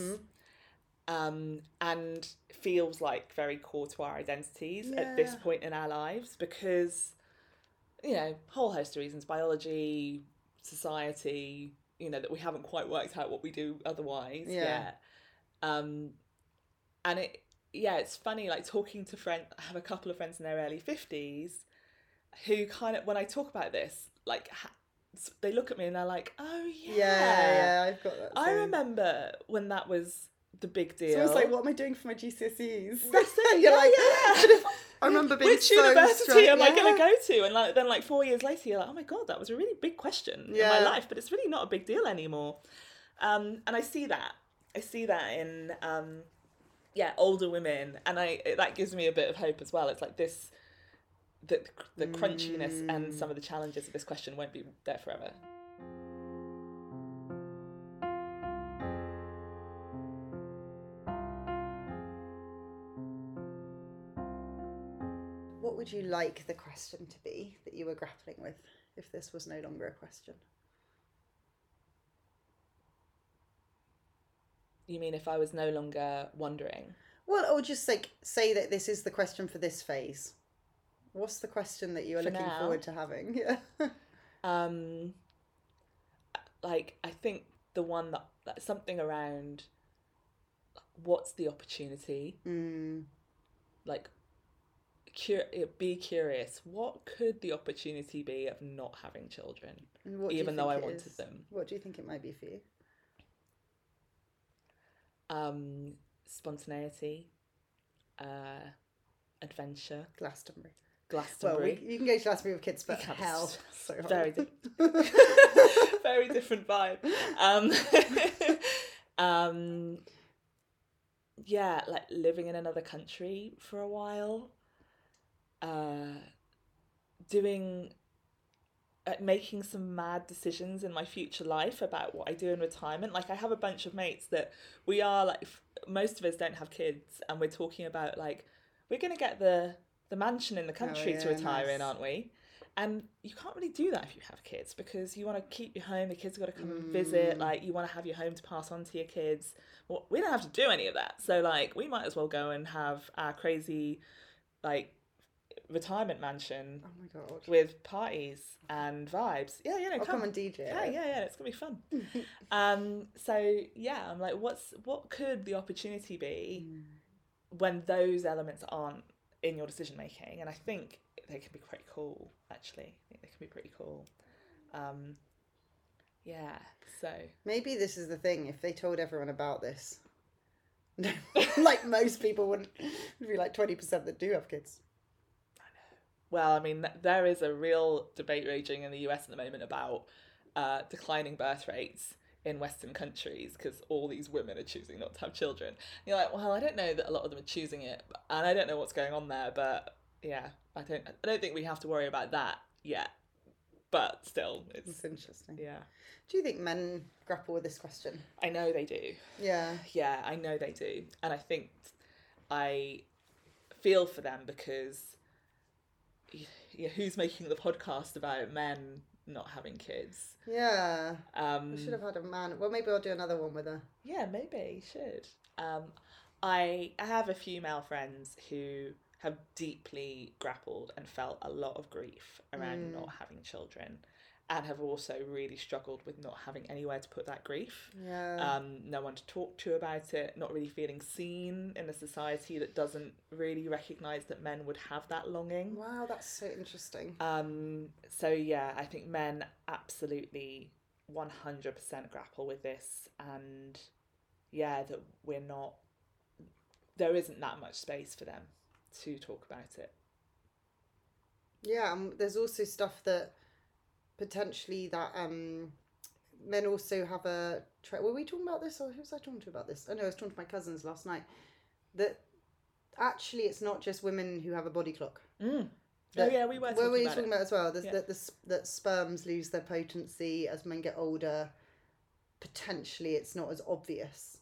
Um, and feels like very core to our identities at this point in our lives because you know whole host of reasons biology society you know that we haven't quite worked out what we do otherwise Yeah. yet um and it yeah it's funny like talking to friends i have a couple of friends in their early 50s who kind of when i talk about this like ha- they look at me and they're like oh yeah yeah yeah i've got that i remember when that was the big deal so was like what am i doing for my gcse's That's it, You're yeah, like, yeah. I remember being Which so university am I going to go to? And like then, like four years later, you're like, oh my god, that was a really big question in my life, but it's really not a big deal anymore. Um, and I see that, I see that in um, yeah, older women, and I that gives me a bit of hope as well. It's like this, the the crunchiness and some of the mm. challenges of this question won't be there forever. What would you like the question to be that you were grappling with if this was no longer a question? You mean if I was no longer wondering? Well, or just like say that this is the question for this phase. What's the question that you are For looking now? forward to having? Yeah. um like i think the one that, that something around what's the opportunity mm, like cur- be curious what could the opportunity be of not having children even though i wanted is? them What do you think it might be for you? um spontaneity uh adventure Glastonbury. Well, we, you can go to Glastonbury with kids, but hell, so very different very different vibe. Um um yeah like living in another country for a while uh doing uh, making some mad decisions in my future life about what I do in retirement. Like I have a bunch of mates that we are like most of us don't have kids and we're talking about like we're going to get the the mansion in the country to Oh, yeah, retire in, aren't we? And you can't really do that if you have kids because you want to keep your home. The kids got to come and Mm. visit. Like you want to have your home to pass on to your kids. Well, we don't have to do any of that. So like we might as well go and have our crazy, like, retirement mansion Oh my god. with parties and vibes. Yeah, yeah, no, come. come and DJ. Yeah, yeah, yeah. It's gonna be fun. um, so yeah, I'm like, what's what could the opportunity be Mm. when those elements aren't in your decision making? And I think they can be pretty cool. Actually, I think they can be pretty cool. Um, yeah. So Maybe this is the thing. If they told everyone about this, like most people wouldn't, it'd be like twenty percent that do have kids. Well, I mean, there is a real debate raging in the US at the moment about uh, declining birth rates in Western countries because all these women are choosing not to have children. And you're like, well, I don't know that a lot of them are choosing it, and I don't know what's going on there, but yeah, I don't, I don't think we have to worry about that yet. But still, it's It's interesting. yeah, Do you think men grapple with this question? I know they do. Yeah. Yeah, I know they do. And I think I feel for them because yeah, who's making the podcast about men not having kids? Yeah. Um, We should have had a man. Well, maybe I'll do another one with her. Yeah, maybe you should. Um, I I have a few male friends who have deeply grappled and felt a lot of grief around Mm. not having children, and have also really struggled with not having anywhere to put that grief. Yeah. um, no one to talk to about it, not really feeling seen in a society that doesn't really recognise that men would have that longing. wow, that's so interesting. Um, so yeah, I think men absolutely one hundred percent grapple with this, and yeah, that we're not. There isn't that much space for them to talk about it. Yeah, um, there's also stuff that potentially that um men also have a tra- were we talking about this or who was I talking to about this? Oh no, I was talking to my cousins last night. That actually it's not just women who have a body clock. Mm. Oh yeah, we were talking Were we about talking it. about as well? There's Yeah. that the that sperms lose their potency as men get older. Potentially, it's not as obvious,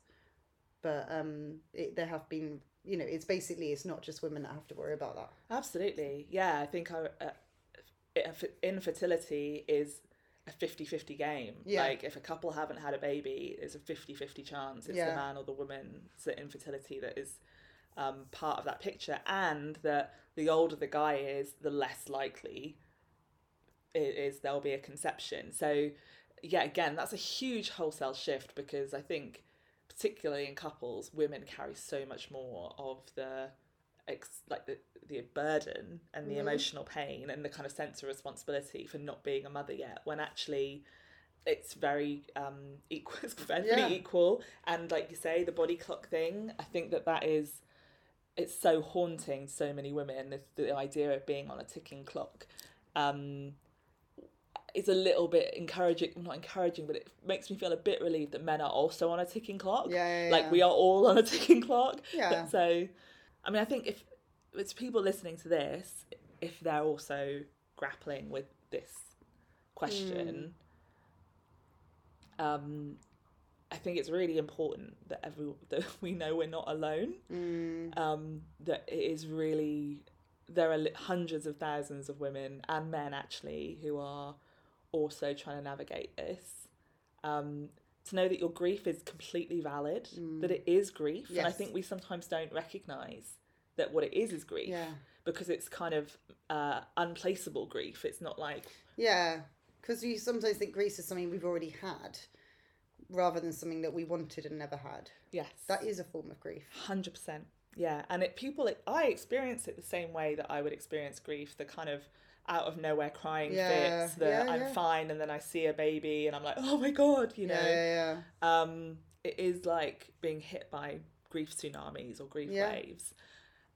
but um, it, there have been you know it's basically it's not just women that have to worry about that. Absolutely. Yeah, I think I, uh, infertility is a 50-50 game. Yeah. Like if a couple haven't had a baby, it's a 50-50 chance it's Yeah. the man or the woman's infertility that is um, part of that picture and that the older the guy is, the less likely it is there'll be a conception. So yeah, again, that's a huge wholesale shift because I think particularly in couples, women carry so much more of the ex- like the, the burden and the Mhm. emotional pain and the kind of sense of responsibility for not being a mother yet when actually it's very um equal it's very Yeah. equal and like you say the body clock thing i think that that is it's so haunting to so many women the, the idea of being on a ticking clock um is a little bit encouraging not encouraging but it makes me feel a bit relieved that men are also on a ticking clock Yeah, yeah, yeah. like we are all on a ticking clock Yeah. so i mean i think if it's people listening to this if they're also grappling with this question um i think it's really important that every that we know we're not alone. Mm, um that it is really there are hundreds of thousands of women and men actually who are also trying to navigate this. Um to know that your grief is completely valid that it is grief and i think we sometimes don't recognize that what it is is grief yeah. because it's kind of uh unplaceable grief it's not like Yeah, because you sometimes think grief is something we've already had, rather than something that we wanted and never had. yes That is a form of grief. Hundred percent. Yeah, and it people I experience it the same way that I would experience grief, the kind of out of nowhere crying Yeah, fits, the yeah, I'm yeah. fine and then I see a baby and I'm like, oh my god, you know. yeah, yeah, Um, it is like being hit by grief tsunamis or grief waves.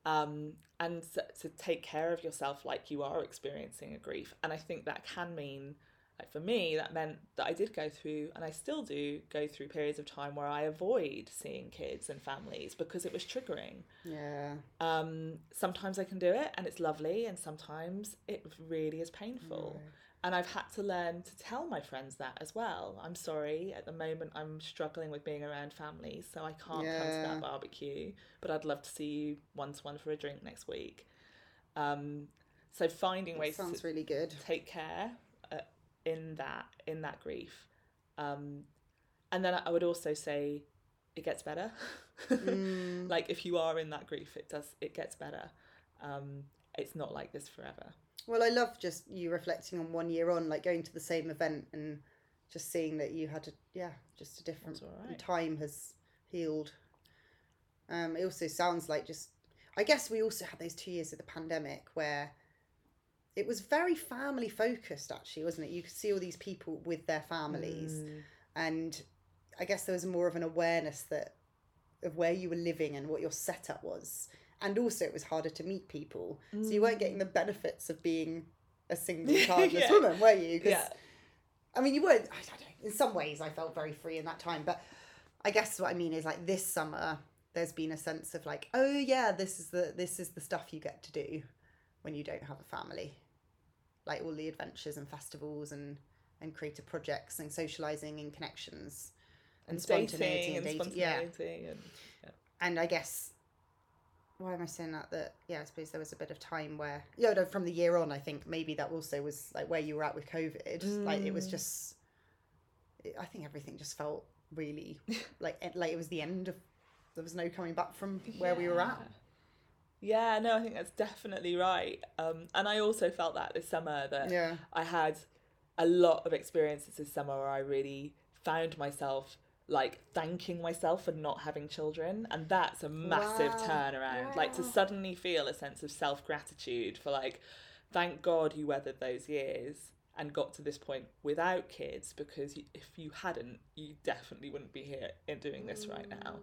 Um, and to, to take care of yourself like you are experiencing a grief. And I think that can mean like for me that meant that i did go through and i still do go through periods of time where i avoid seeing kids and families because it was triggering. Yeah. um, sometimes i can do it and it's lovely and sometimes it really is painful. And i've had to learn to tell my friends that as well. I'm sorry at the moment i'm struggling with being around family so i can't come to that barbecue but i'd love to see you one to one for a drink next week. Um, so finding That ways to sounds really good. take care in that in that grief um and then i would also say it gets better Mm. like if you are in that grief it does it gets better um it's not like this forever Well, I love just you reflecting on one year on, like going to the same event and just seeing that you had a yeah, just a different right. time has healed. Um, it also sounds like just I guess we also had those two years of the pandemic where it was very family focused actually, wasn't it? You could see all these people with their families Mm. and I guess there was more of an awareness that of where you were living and what your setup was. And also, it was harder to meet people, so you weren't getting the benefits of being a single childless Yeah. woman, were you yeah I mean, you weren't. I don't. In some ways, I felt very free in that time, but I guess what I mean is like this summer, there's been a sense of like, oh yeah, this is the this is the stuff you get to do when you don't have a family, like all the adventures and festivals and and creative projects and socializing and connections and, spontaneity dating and and dating. Yeah, spontaneity and and I guess why am I saying that? That yeah, I suppose there was a bit of time where yeah, no, from the year on, I think maybe that also was like where you were at with COVID. Like it was Mm. just, I think everything just felt really like like it was the end of. There was no coming back from where we were at. Yeah no i think that's definitely right. Um and i also felt that this summer that Yeah, I had a lot of experiences this summer where I really found myself like thanking myself for not having children and that's a massive Wow. turnaround. Like to suddenly feel a sense of self-gratitude for like thank god you weathered those years and got to this point without kids because if you hadn't you definitely wouldn't be here in doing this right now.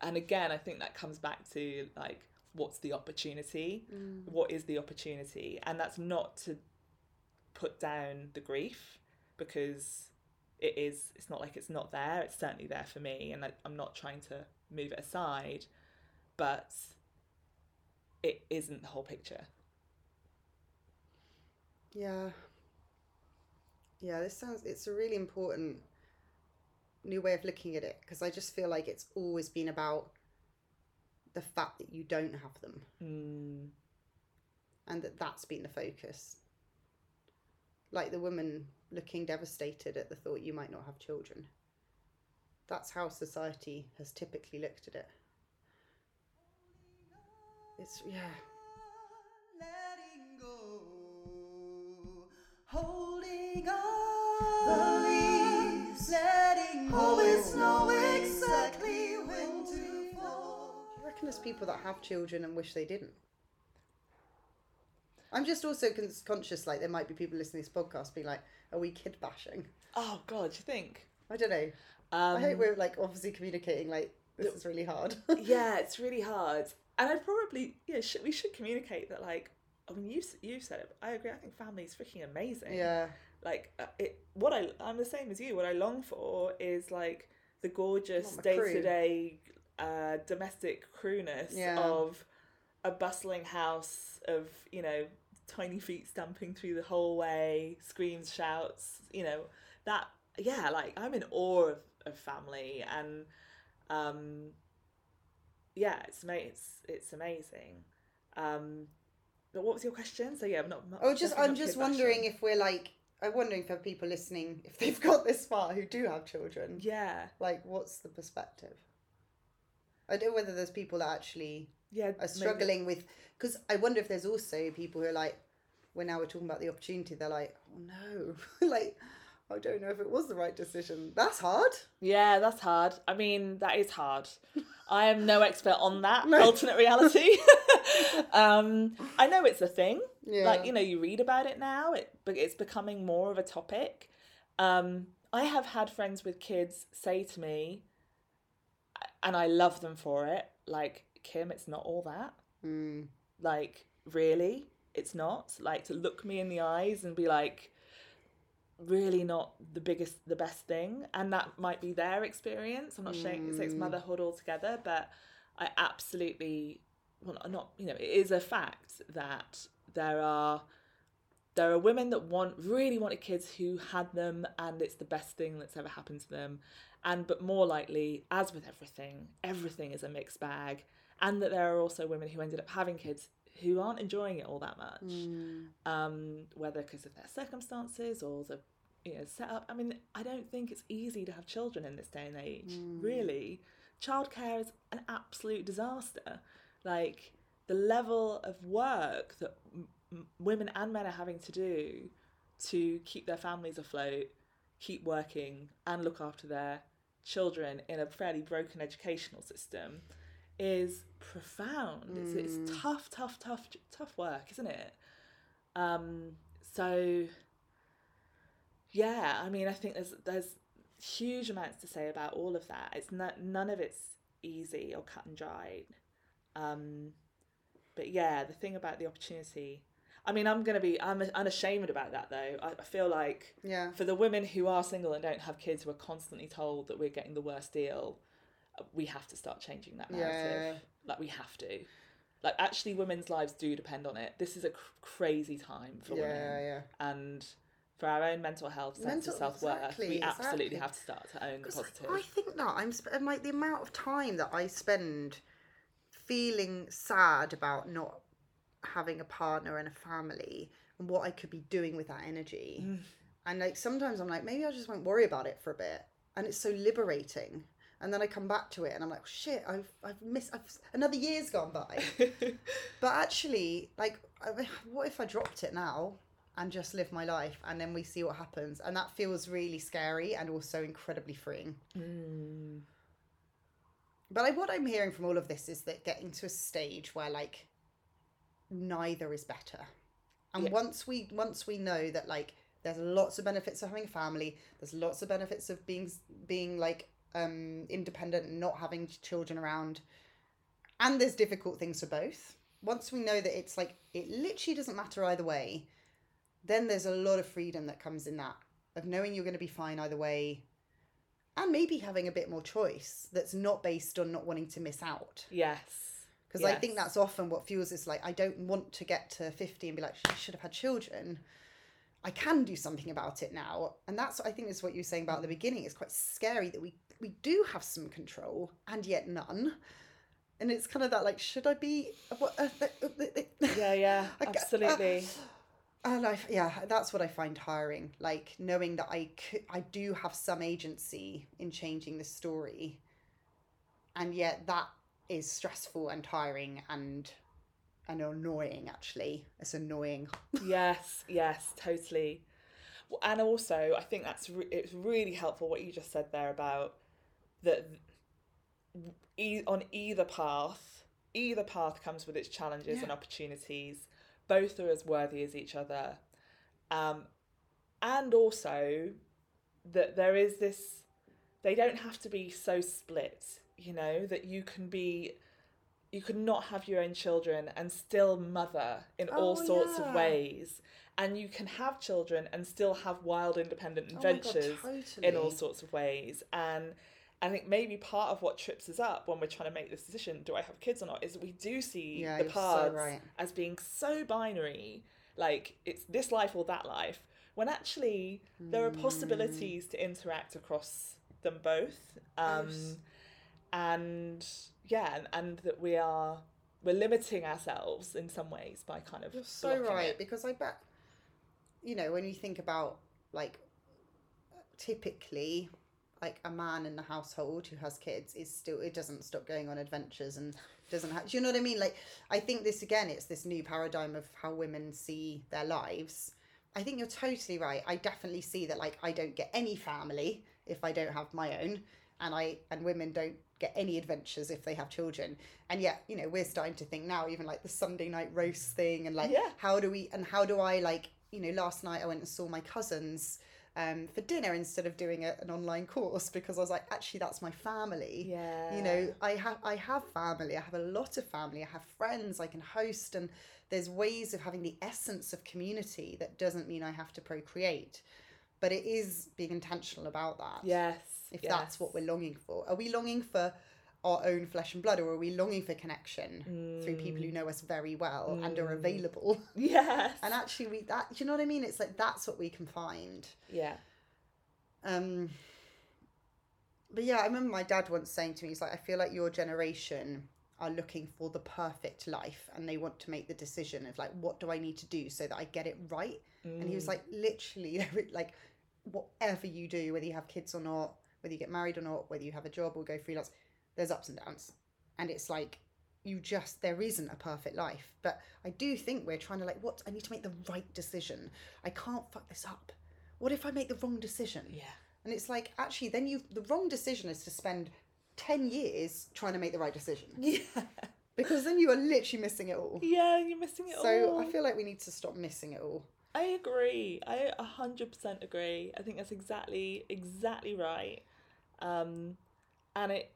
And again i think that comes back to like what's the opportunity mm. what is the opportunity and that's not to put down the grief because it is it's not like it's not there it's certainly there for me and I, i'm not trying to move it aside but it isn't the whole picture yeah, yeah. This sounds. It's a really important new way of looking at it because I just feel like it's always been about the fact that you don't have them. mm, and that that's been the focus. Like the woman looking devastated at the thought you might not have children. That's how society has typically looked at it. It's, yeah. letting go, holding on, release, letting go. Always know exactly reckon there's people that have children and wish they didn't. I'm just also con- conscious, like, there might be people listening to this podcast being like, are we kid bashing? oh god you think I don't know. um, I hope we're, like, obviously communicating, like, this is really hard. yeah it's really hard and i'd probably yeah should, we should communicate that like i mean you you said it but i agree i think family is freaking amazing yeah. like uh, it what i i'm the same as you what i long for is like the gorgeous day to day uh domestic crewness Yeah. of a bustling house of you know tiny feet stamping through the hallway screams shouts you know that yeah like i'm in awe of, of family and um yeah it's it's it's amazing um but what was your question so yeah i'm not, Oh, just I'm just wondering bashing. if we're like I'm wondering for people listening if they've got this far who do have children. yeah Like, what's the perspective? I don't know whether there's people that actually yeah are maybe- struggling with because I wonder if there's also people who are like, when now we're talking about the opportunity, they're like, oh no, like I don't know if it was the right decision. That's hard. Yeah, that's hard. I mean, that is hard. I am no expert on that No. alternate reality. um, I know it's a thing. Yeah. Like you know, you read about it now. It but it's becoming more of a topic. Um, I have had friends with kids say to me, and I love them for it. Like Kim, it's not all that. Mm. Like really, it's not. Like to look me in the eyes and be like, really not the biggest the best thing and that might be their experience i'm not saying it's motherhood altogether but i absolutely well not you know it is a fact that there are there are women that want really wanted kids who had them and it's the best thing that's ever happened to them and but more likely as with everything everything is a mixed bag and that there are also women who ended up having kids who aren't enjoying it all that much. Um, whether because of their circumstances or the you know setup. I mean i don't think it's easy to have children in this day and age really. Childcare is an absolute disaster. Like the level of work that m- women and men are having to do to keep their families afloat keep working and look after their children in a fairly broken educational system is profound. It's, it's tough tough tough tough work isn't it? Um so yeah i mean i think there's there's huge amounts to say about all of that. It's not none of it's easy or cut and dried. Um but yeah the thing about the opportunity i mean i'm gonna be i'm unashamed about that though i, I feel like Yeah. for the women who are single and don't have kids who are constantly told that we're getting the worst deal we have to start changing that narrative Yeah. like we have to like actually women's lives do depend on it this is a cr- crazy time for Yeah, women yeah. and for our own mental health sense Mental- of self-worth exactly, we absolutely exactly. have to start to own the positive I think that I'm sp- like the amount of time that I spend feeling sad about not having a partner and a family and what I could be doing with that energy. Mm. And like sometimes I'm like, maybe I just won't worry about it for a bit. And it's so liberating. And then I come back to it and I'm like, shit, I've I've missed I've, another year's gone by. but actually, like, what if I dropped it now and just live my life and then we see what happens? And that feels really scary and also incredibly freeing. Mm. But like, what I'm hearing from all of this is that getting to a stage where like neither is better, and Yeah. once we once we know that like there's lots of benefits of having a family, there's lots of benefits of being being like um independent and not having children around, and there's difficult things for both. Once we know that it's like it literally doesn't matter either way, then there's a lot of freedom that comes in that of knowing you're going to be fine either way and maybe having a bit more choice that's not based on not wanting to miss out yes because i think that's often what fuels this like i don't want to get to 50 and be like i should have had children. I can do something about it now and that's what i think is what you were saying about the beginning. It's quite scary that we we do have some control and yet none. And it's kind of that like should i be what uh, yeah yeah. Ca- absolutely. and I, yeah, that's what I find tiring. Like knowing that I could, I do have some agency in changing the story, and yet that is stressful and tiring and and annoying. Actually, it's annoying. yes yes totally. And also i think that's re- it's really helpful what you just said there about that e- on either path either path comes with its challenges and opportunities. Both are as worthy as each other. Um, and also that there is this they don't have to be so split you know that you can be you could not have your own children and still mother in all Oh, sorts of ways and you can have children and still have wild independent Oh God, adventures in all sorts of ways and I think maybe part of what trips us up when we're trying to make this decision, do I have kids or not, is we do see Yeah, the you're so right. as being so binary, like it's this life or that life, when actually there are Hmm. possibilities to interact across them both. Um. And yeah, and, and that we are we're limiting ourselves in some ways by kind of You're so right it. because I bet, you know, when you think about like typically like a man in the household who has kids is still it doesn't stop going on adventures and doesn't have do you know what I mean? Like I think this again it's this new paradigm of how women see their lives. I think you're totally right. I definitely see that like I don't get any family if I don't have my own and I and women don't get any adventures if they have children and yet you know we're starting to think now even like the Sunday night roast thing and like Yeah. how do we and how do I like you know last night I went and saw my cousins um, for dinner instead of doing a, an online course because I was like actually that's my family Yeah. you know I have I have family I have a lot of family I have friends I can host and there's ways of having the essence of community that doesn't mean I have to procreate but it is being intentional about that. yes If that's what we're longing for. Are we longing for our own flesh and blood or are we longing for connection through people Mm. who know us very well and are available? yes and actually we that do you know what I mean? It's like that's what we can find. yeah Um, but yeah, I remember my dad once saying to me, he's like, I feel like your generation are looking for the perfect life and they want to make the decision of like, what do I need to do so that I get it right? And he was like, literally, like, whatever you do, whether you have kids or not, whether you get married or not, whether you have a job or go freelance, there's ups and downs. And it's like, you just, there isn't a perfect life. But I do think we're trying to like, what? I need to make the right decision. I can't fuck this up. What if I make the wrong decision? yeah And it's like, actually, then you the wrong decision is to spend 10 years trying to make the right decision. yeah Because then you are literally missing it all. yeah you're missing it So all So I feel like we need to stop missing it all. I agree. I a hundred percent agree. I think that's exactly exactly right. Um, and it,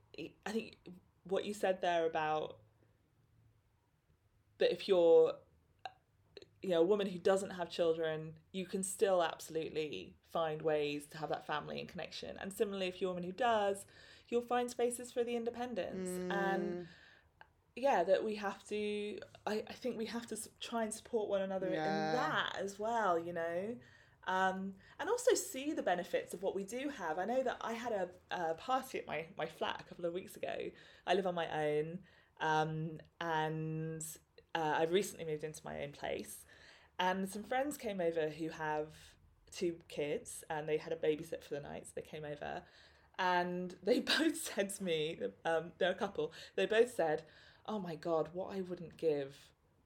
I think what you said there about that if you're, you know, a woman who doesn't have children, you can still absolutely find ways to have that family and connection. And similarly, if you're a woman who does, you'll find spaces for the independence and yeah that we have to I, I think we have to try and support one another Yeah. in that as well you know um, and also see the benefits of what we do have. I know that i had a, a party at my, my flat a couple of weeks ago. I live on my own um, and uh, i've recently moved into my own place. And some friends came over who have two kids and they had a babysit for the night so they came over. And they both said to me um, they're a couple. They both said oh my god what i wouldn't give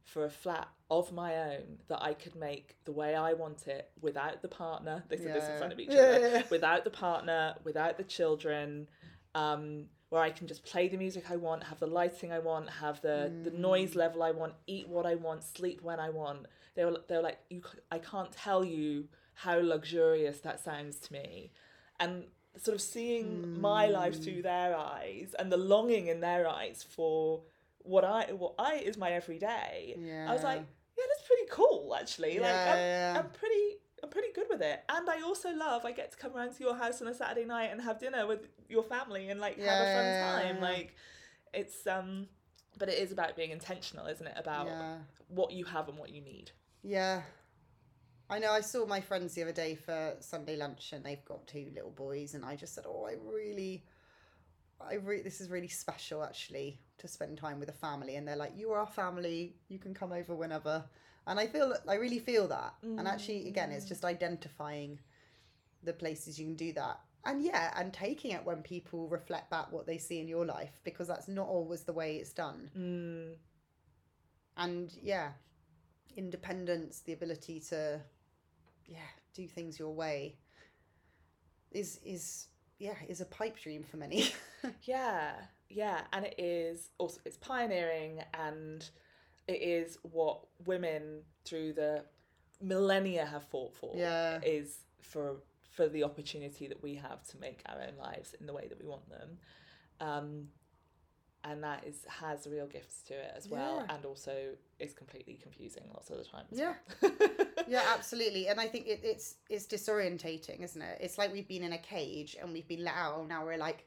for a flat of my own that i could make the way i want it without the partner. They said this in front of each Yeah, other. Yeah, yeah. without the partner without the children um, where i can just play the music i want have the lighting i want have the, the noise level i want eat what i want sleep when i want. They were, they were like you, i can't tell you how luxurious that sounds to me. And sort of seeing my life through their eyes and the longing in their eyes for what I what I is my everyday. Yeah. I was like, Yeah. yeah, that's pretty cool actually. like Yeah, I'm, yeah. I'm pretty I'm pretty good with it. And I also love I get to come around to your house on a Saturday night and have dinner with your family and like have a Yeah, fun yeah, time. yeah. Like it's um but it is about being intentional, isn't it? About Yeah. what you have and what you need. Yeah. I know I saw my friends the other day for Sunday lunch and they've got two little boys and I just said, "Oh, I really I re- this is really special actually to spend time with a family." And they're like, "You are our family. You can come over whenever." And I feel I really feel that. And actually again, it's just identifying the places you can do that. And yeah, and taking it when people reflect back what they see in your life because that's not always the way it's done. Mm, and yeah independence the ability to yeah do things your way is is yeah is a pipe dream for many Yeah, yeah, and it is also it's pioneering and it is what women through the millennia have fought for. Yeah. is for for the opportunity that we have to make our own lives in the way that we want them, um, and that is has real gifts to it as well, Yeah. and also is completely confusing lots of the time. Yeah. well. yeah absolutely and i think it, it's it's disorientating isn't it it's like we've been in a cage and we've been let out and now we're like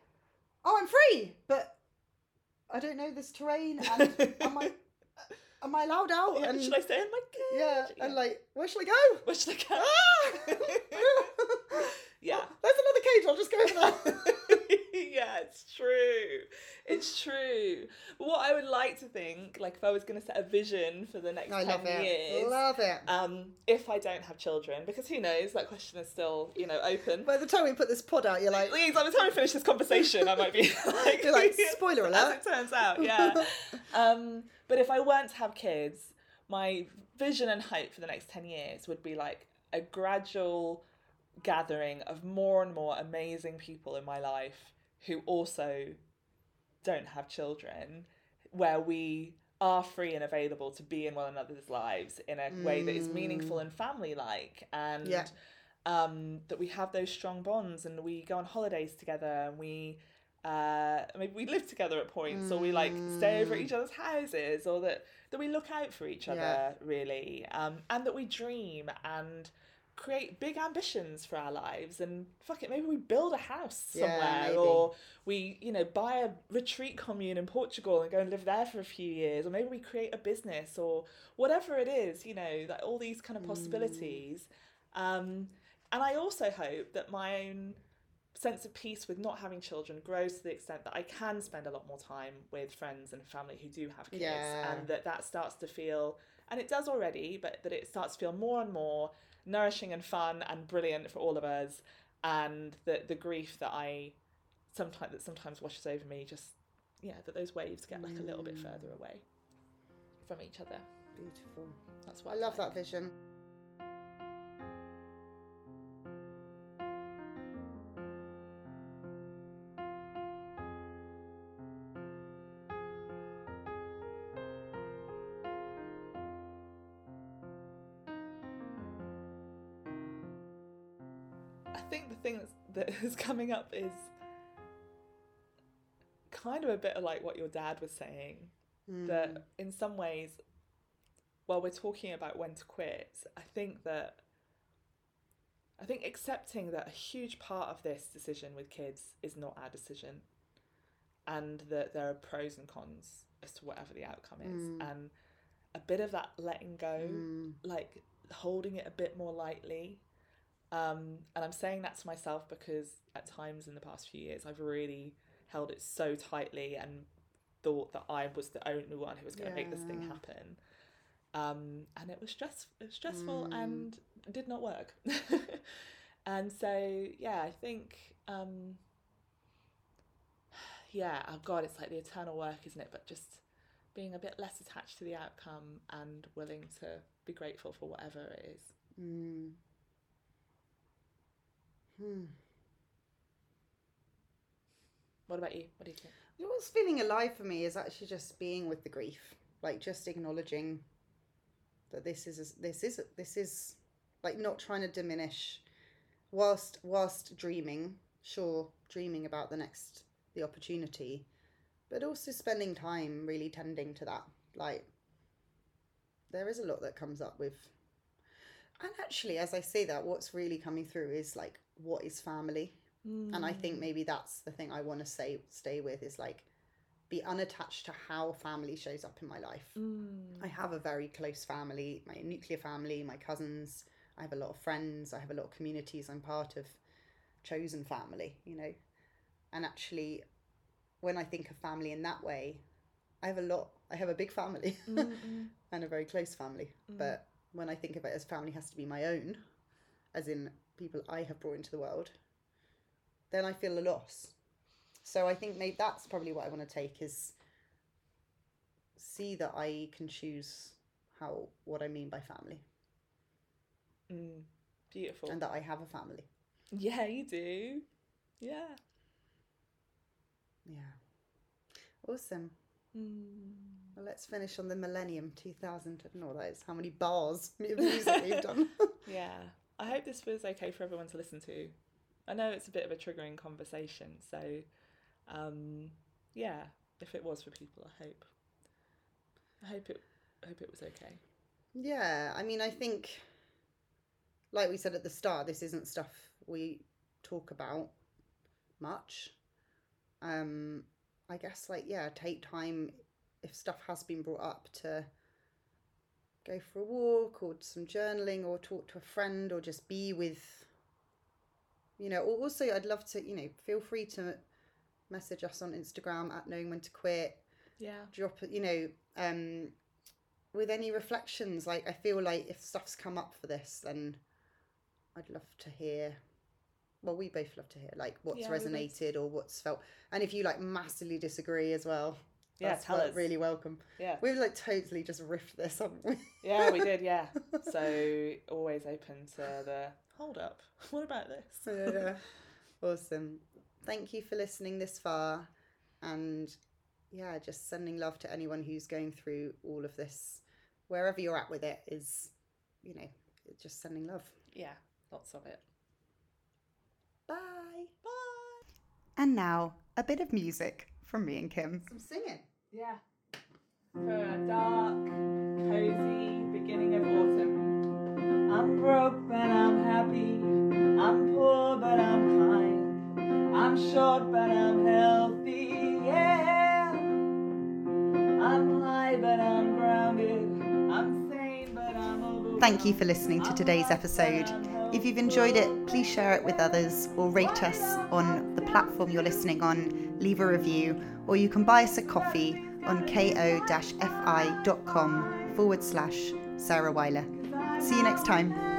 oh i'm free but i don't know this terrain and am i am i allowed out Yeah, and should I stay in my cage? yeah and like where should i go where should I go? Ah! yeah. there's another cage i'll just go over there yeah, it's true. It's true. What I would like to think, like if I was going to set a vision for the next i 10 love it years, love it um, if I don't have children, because who knows, that question is still, you know, open. by the time we put this pod out you're like Please, by the time we finish this conversation, I might be like, You're like, spoiler as alert. it turns out, yeah. um, but if I weren't to have kids, my vision and hope for the next 10 years would be like a gradual gathering of more and more amazing people in my life who also don't have children, where we are free and available to be in one another's lives in a way that is meaningful and family like and Yeah. um, that we have those strong bonds and we go on holidays together and we uh, maybe we live together at points or we like stay over at each other's houses or that that we look out for each other Yeah. really um, and that we dream and create big ambitions for our lives and fuck it maybe we build a house somewhere maybe. or we you know buy a retreat commune in Portugal and go and live there for a few years or maybe we create a business or whatever it is you know like all these kind of possibilities um and I also hope that my own sense of peace with not having children grows to the extent that I can spend a lot more time with friends and family who do have kids Yeah. and that that starts to feel and it does already but that it starts to feel more and more nourishing and fun and brilliant for all of us and that the grief that I sometimes that sometimes washes over me just yeah that those waves get like a little bit mm. further away from each other Beautiful. that's why I love like. that vision. Is coming up is kind of a bit of like what your dad was saying. Mm. That in some ways, while we're talking about when to quit, I think that I think accepting that a huge part of this decision with kids is not our decision, and that there are pros and cons as to whatever the outcome is, Mm. and a bit of that letting go Mm. like holding it a bit more lightly. Um, and I'm saying that to myself because at times in the past few years, I've really held it so tightly and thought that I was the only one who was going to make this thing happen. Um, and it was stress, it was stressful Mm. and did not work. and so, yeah, I think, um, yeah, oh God, it's like the eternal work, isn't it? But just being a bit less attached to the outcome and willing to be grateful for whatever it is. Mm. Hmm. What about you? What do you think? What's feeling alive for me is actually just being with the grief, like just acknowledging that this is this is this is like not trying to diminish, whilst whilst dreaming, sure, dreaming about the next the opportunity, but also spending time really tending to that. Like there is a lot that comes up with, and actually, as I say that, what's really coming through is like what is family and I think maybe that's the thing I want to say stay with is like be unattached to how family shows up in my life. Mm. I have a very close family, my nuclear family, my cousins. I have a lot of friends. I have a lot of communities. I'm part of chosen family, you know. And actually, when I think of family in that way, I have a lot. I have a big family and a very close family. But when I think of it as family has to be my own, as in people I have brought into the world, then I feel a loss. So I think maybe that's probably what I want to take is see that I can choose how what I mean by family Mm. Beautiful. and that I have a family. yeah, you do. Yeah. Yeah. Awesome. Mm. Well, let's finish on the Millennium 2000. I don't know what that is. How many bars of music we've done. Yeah. I hope this was okay for everyone to listen to. I know it's a bit of a triggering conversation, so um, yeah, if it was for people, I hope. I hope it. I hope it was okay. Yeah, I mean, I think, like we said at the start, this isn't stuff we talk about much. Um, I guess, like, yeah, take time if stuff has been brought up to go for a walk or some journaling or talk to a friend or just be with, you know, also I'd love to, you know, feel free to message us on Instagram at knowing when to quit Yeah. drop you know um with any reflections like i feel like if stuff's come up for this then i'd love to hear well we both love to hear like what's Yeah, resonated or what's felt and if you like massively disagree as well Yeah, that's tell really welcome Yeah. we've like totally just riffed this haven't we Yeah, we did. Yeah. So always open to the hold up. What about this? yeah, yeah. awesome thank you for listening this far and yeah just sending love to anyone who's going through all of this wherever you're at with it is you know just sending love Yeah. Lots of it. Bye Bye. and now a bit of music from me and kim some singing Yeah. For a dark, cozy beginning of autumn, I'm broke but I'm happy. I'm poor but I'm kind. I'm short but I'm healthy. Yeah. I'm high but I'm grounded. I'm sane but I'm overwhelmed. Thank you for listening to today's episode. If you've enjoyed it, please share it with others or rate us on the platform you're listening on, leave a review, or you can buy us a coffee on ko-fi.com forward slash Sarah Weiler. See you next time.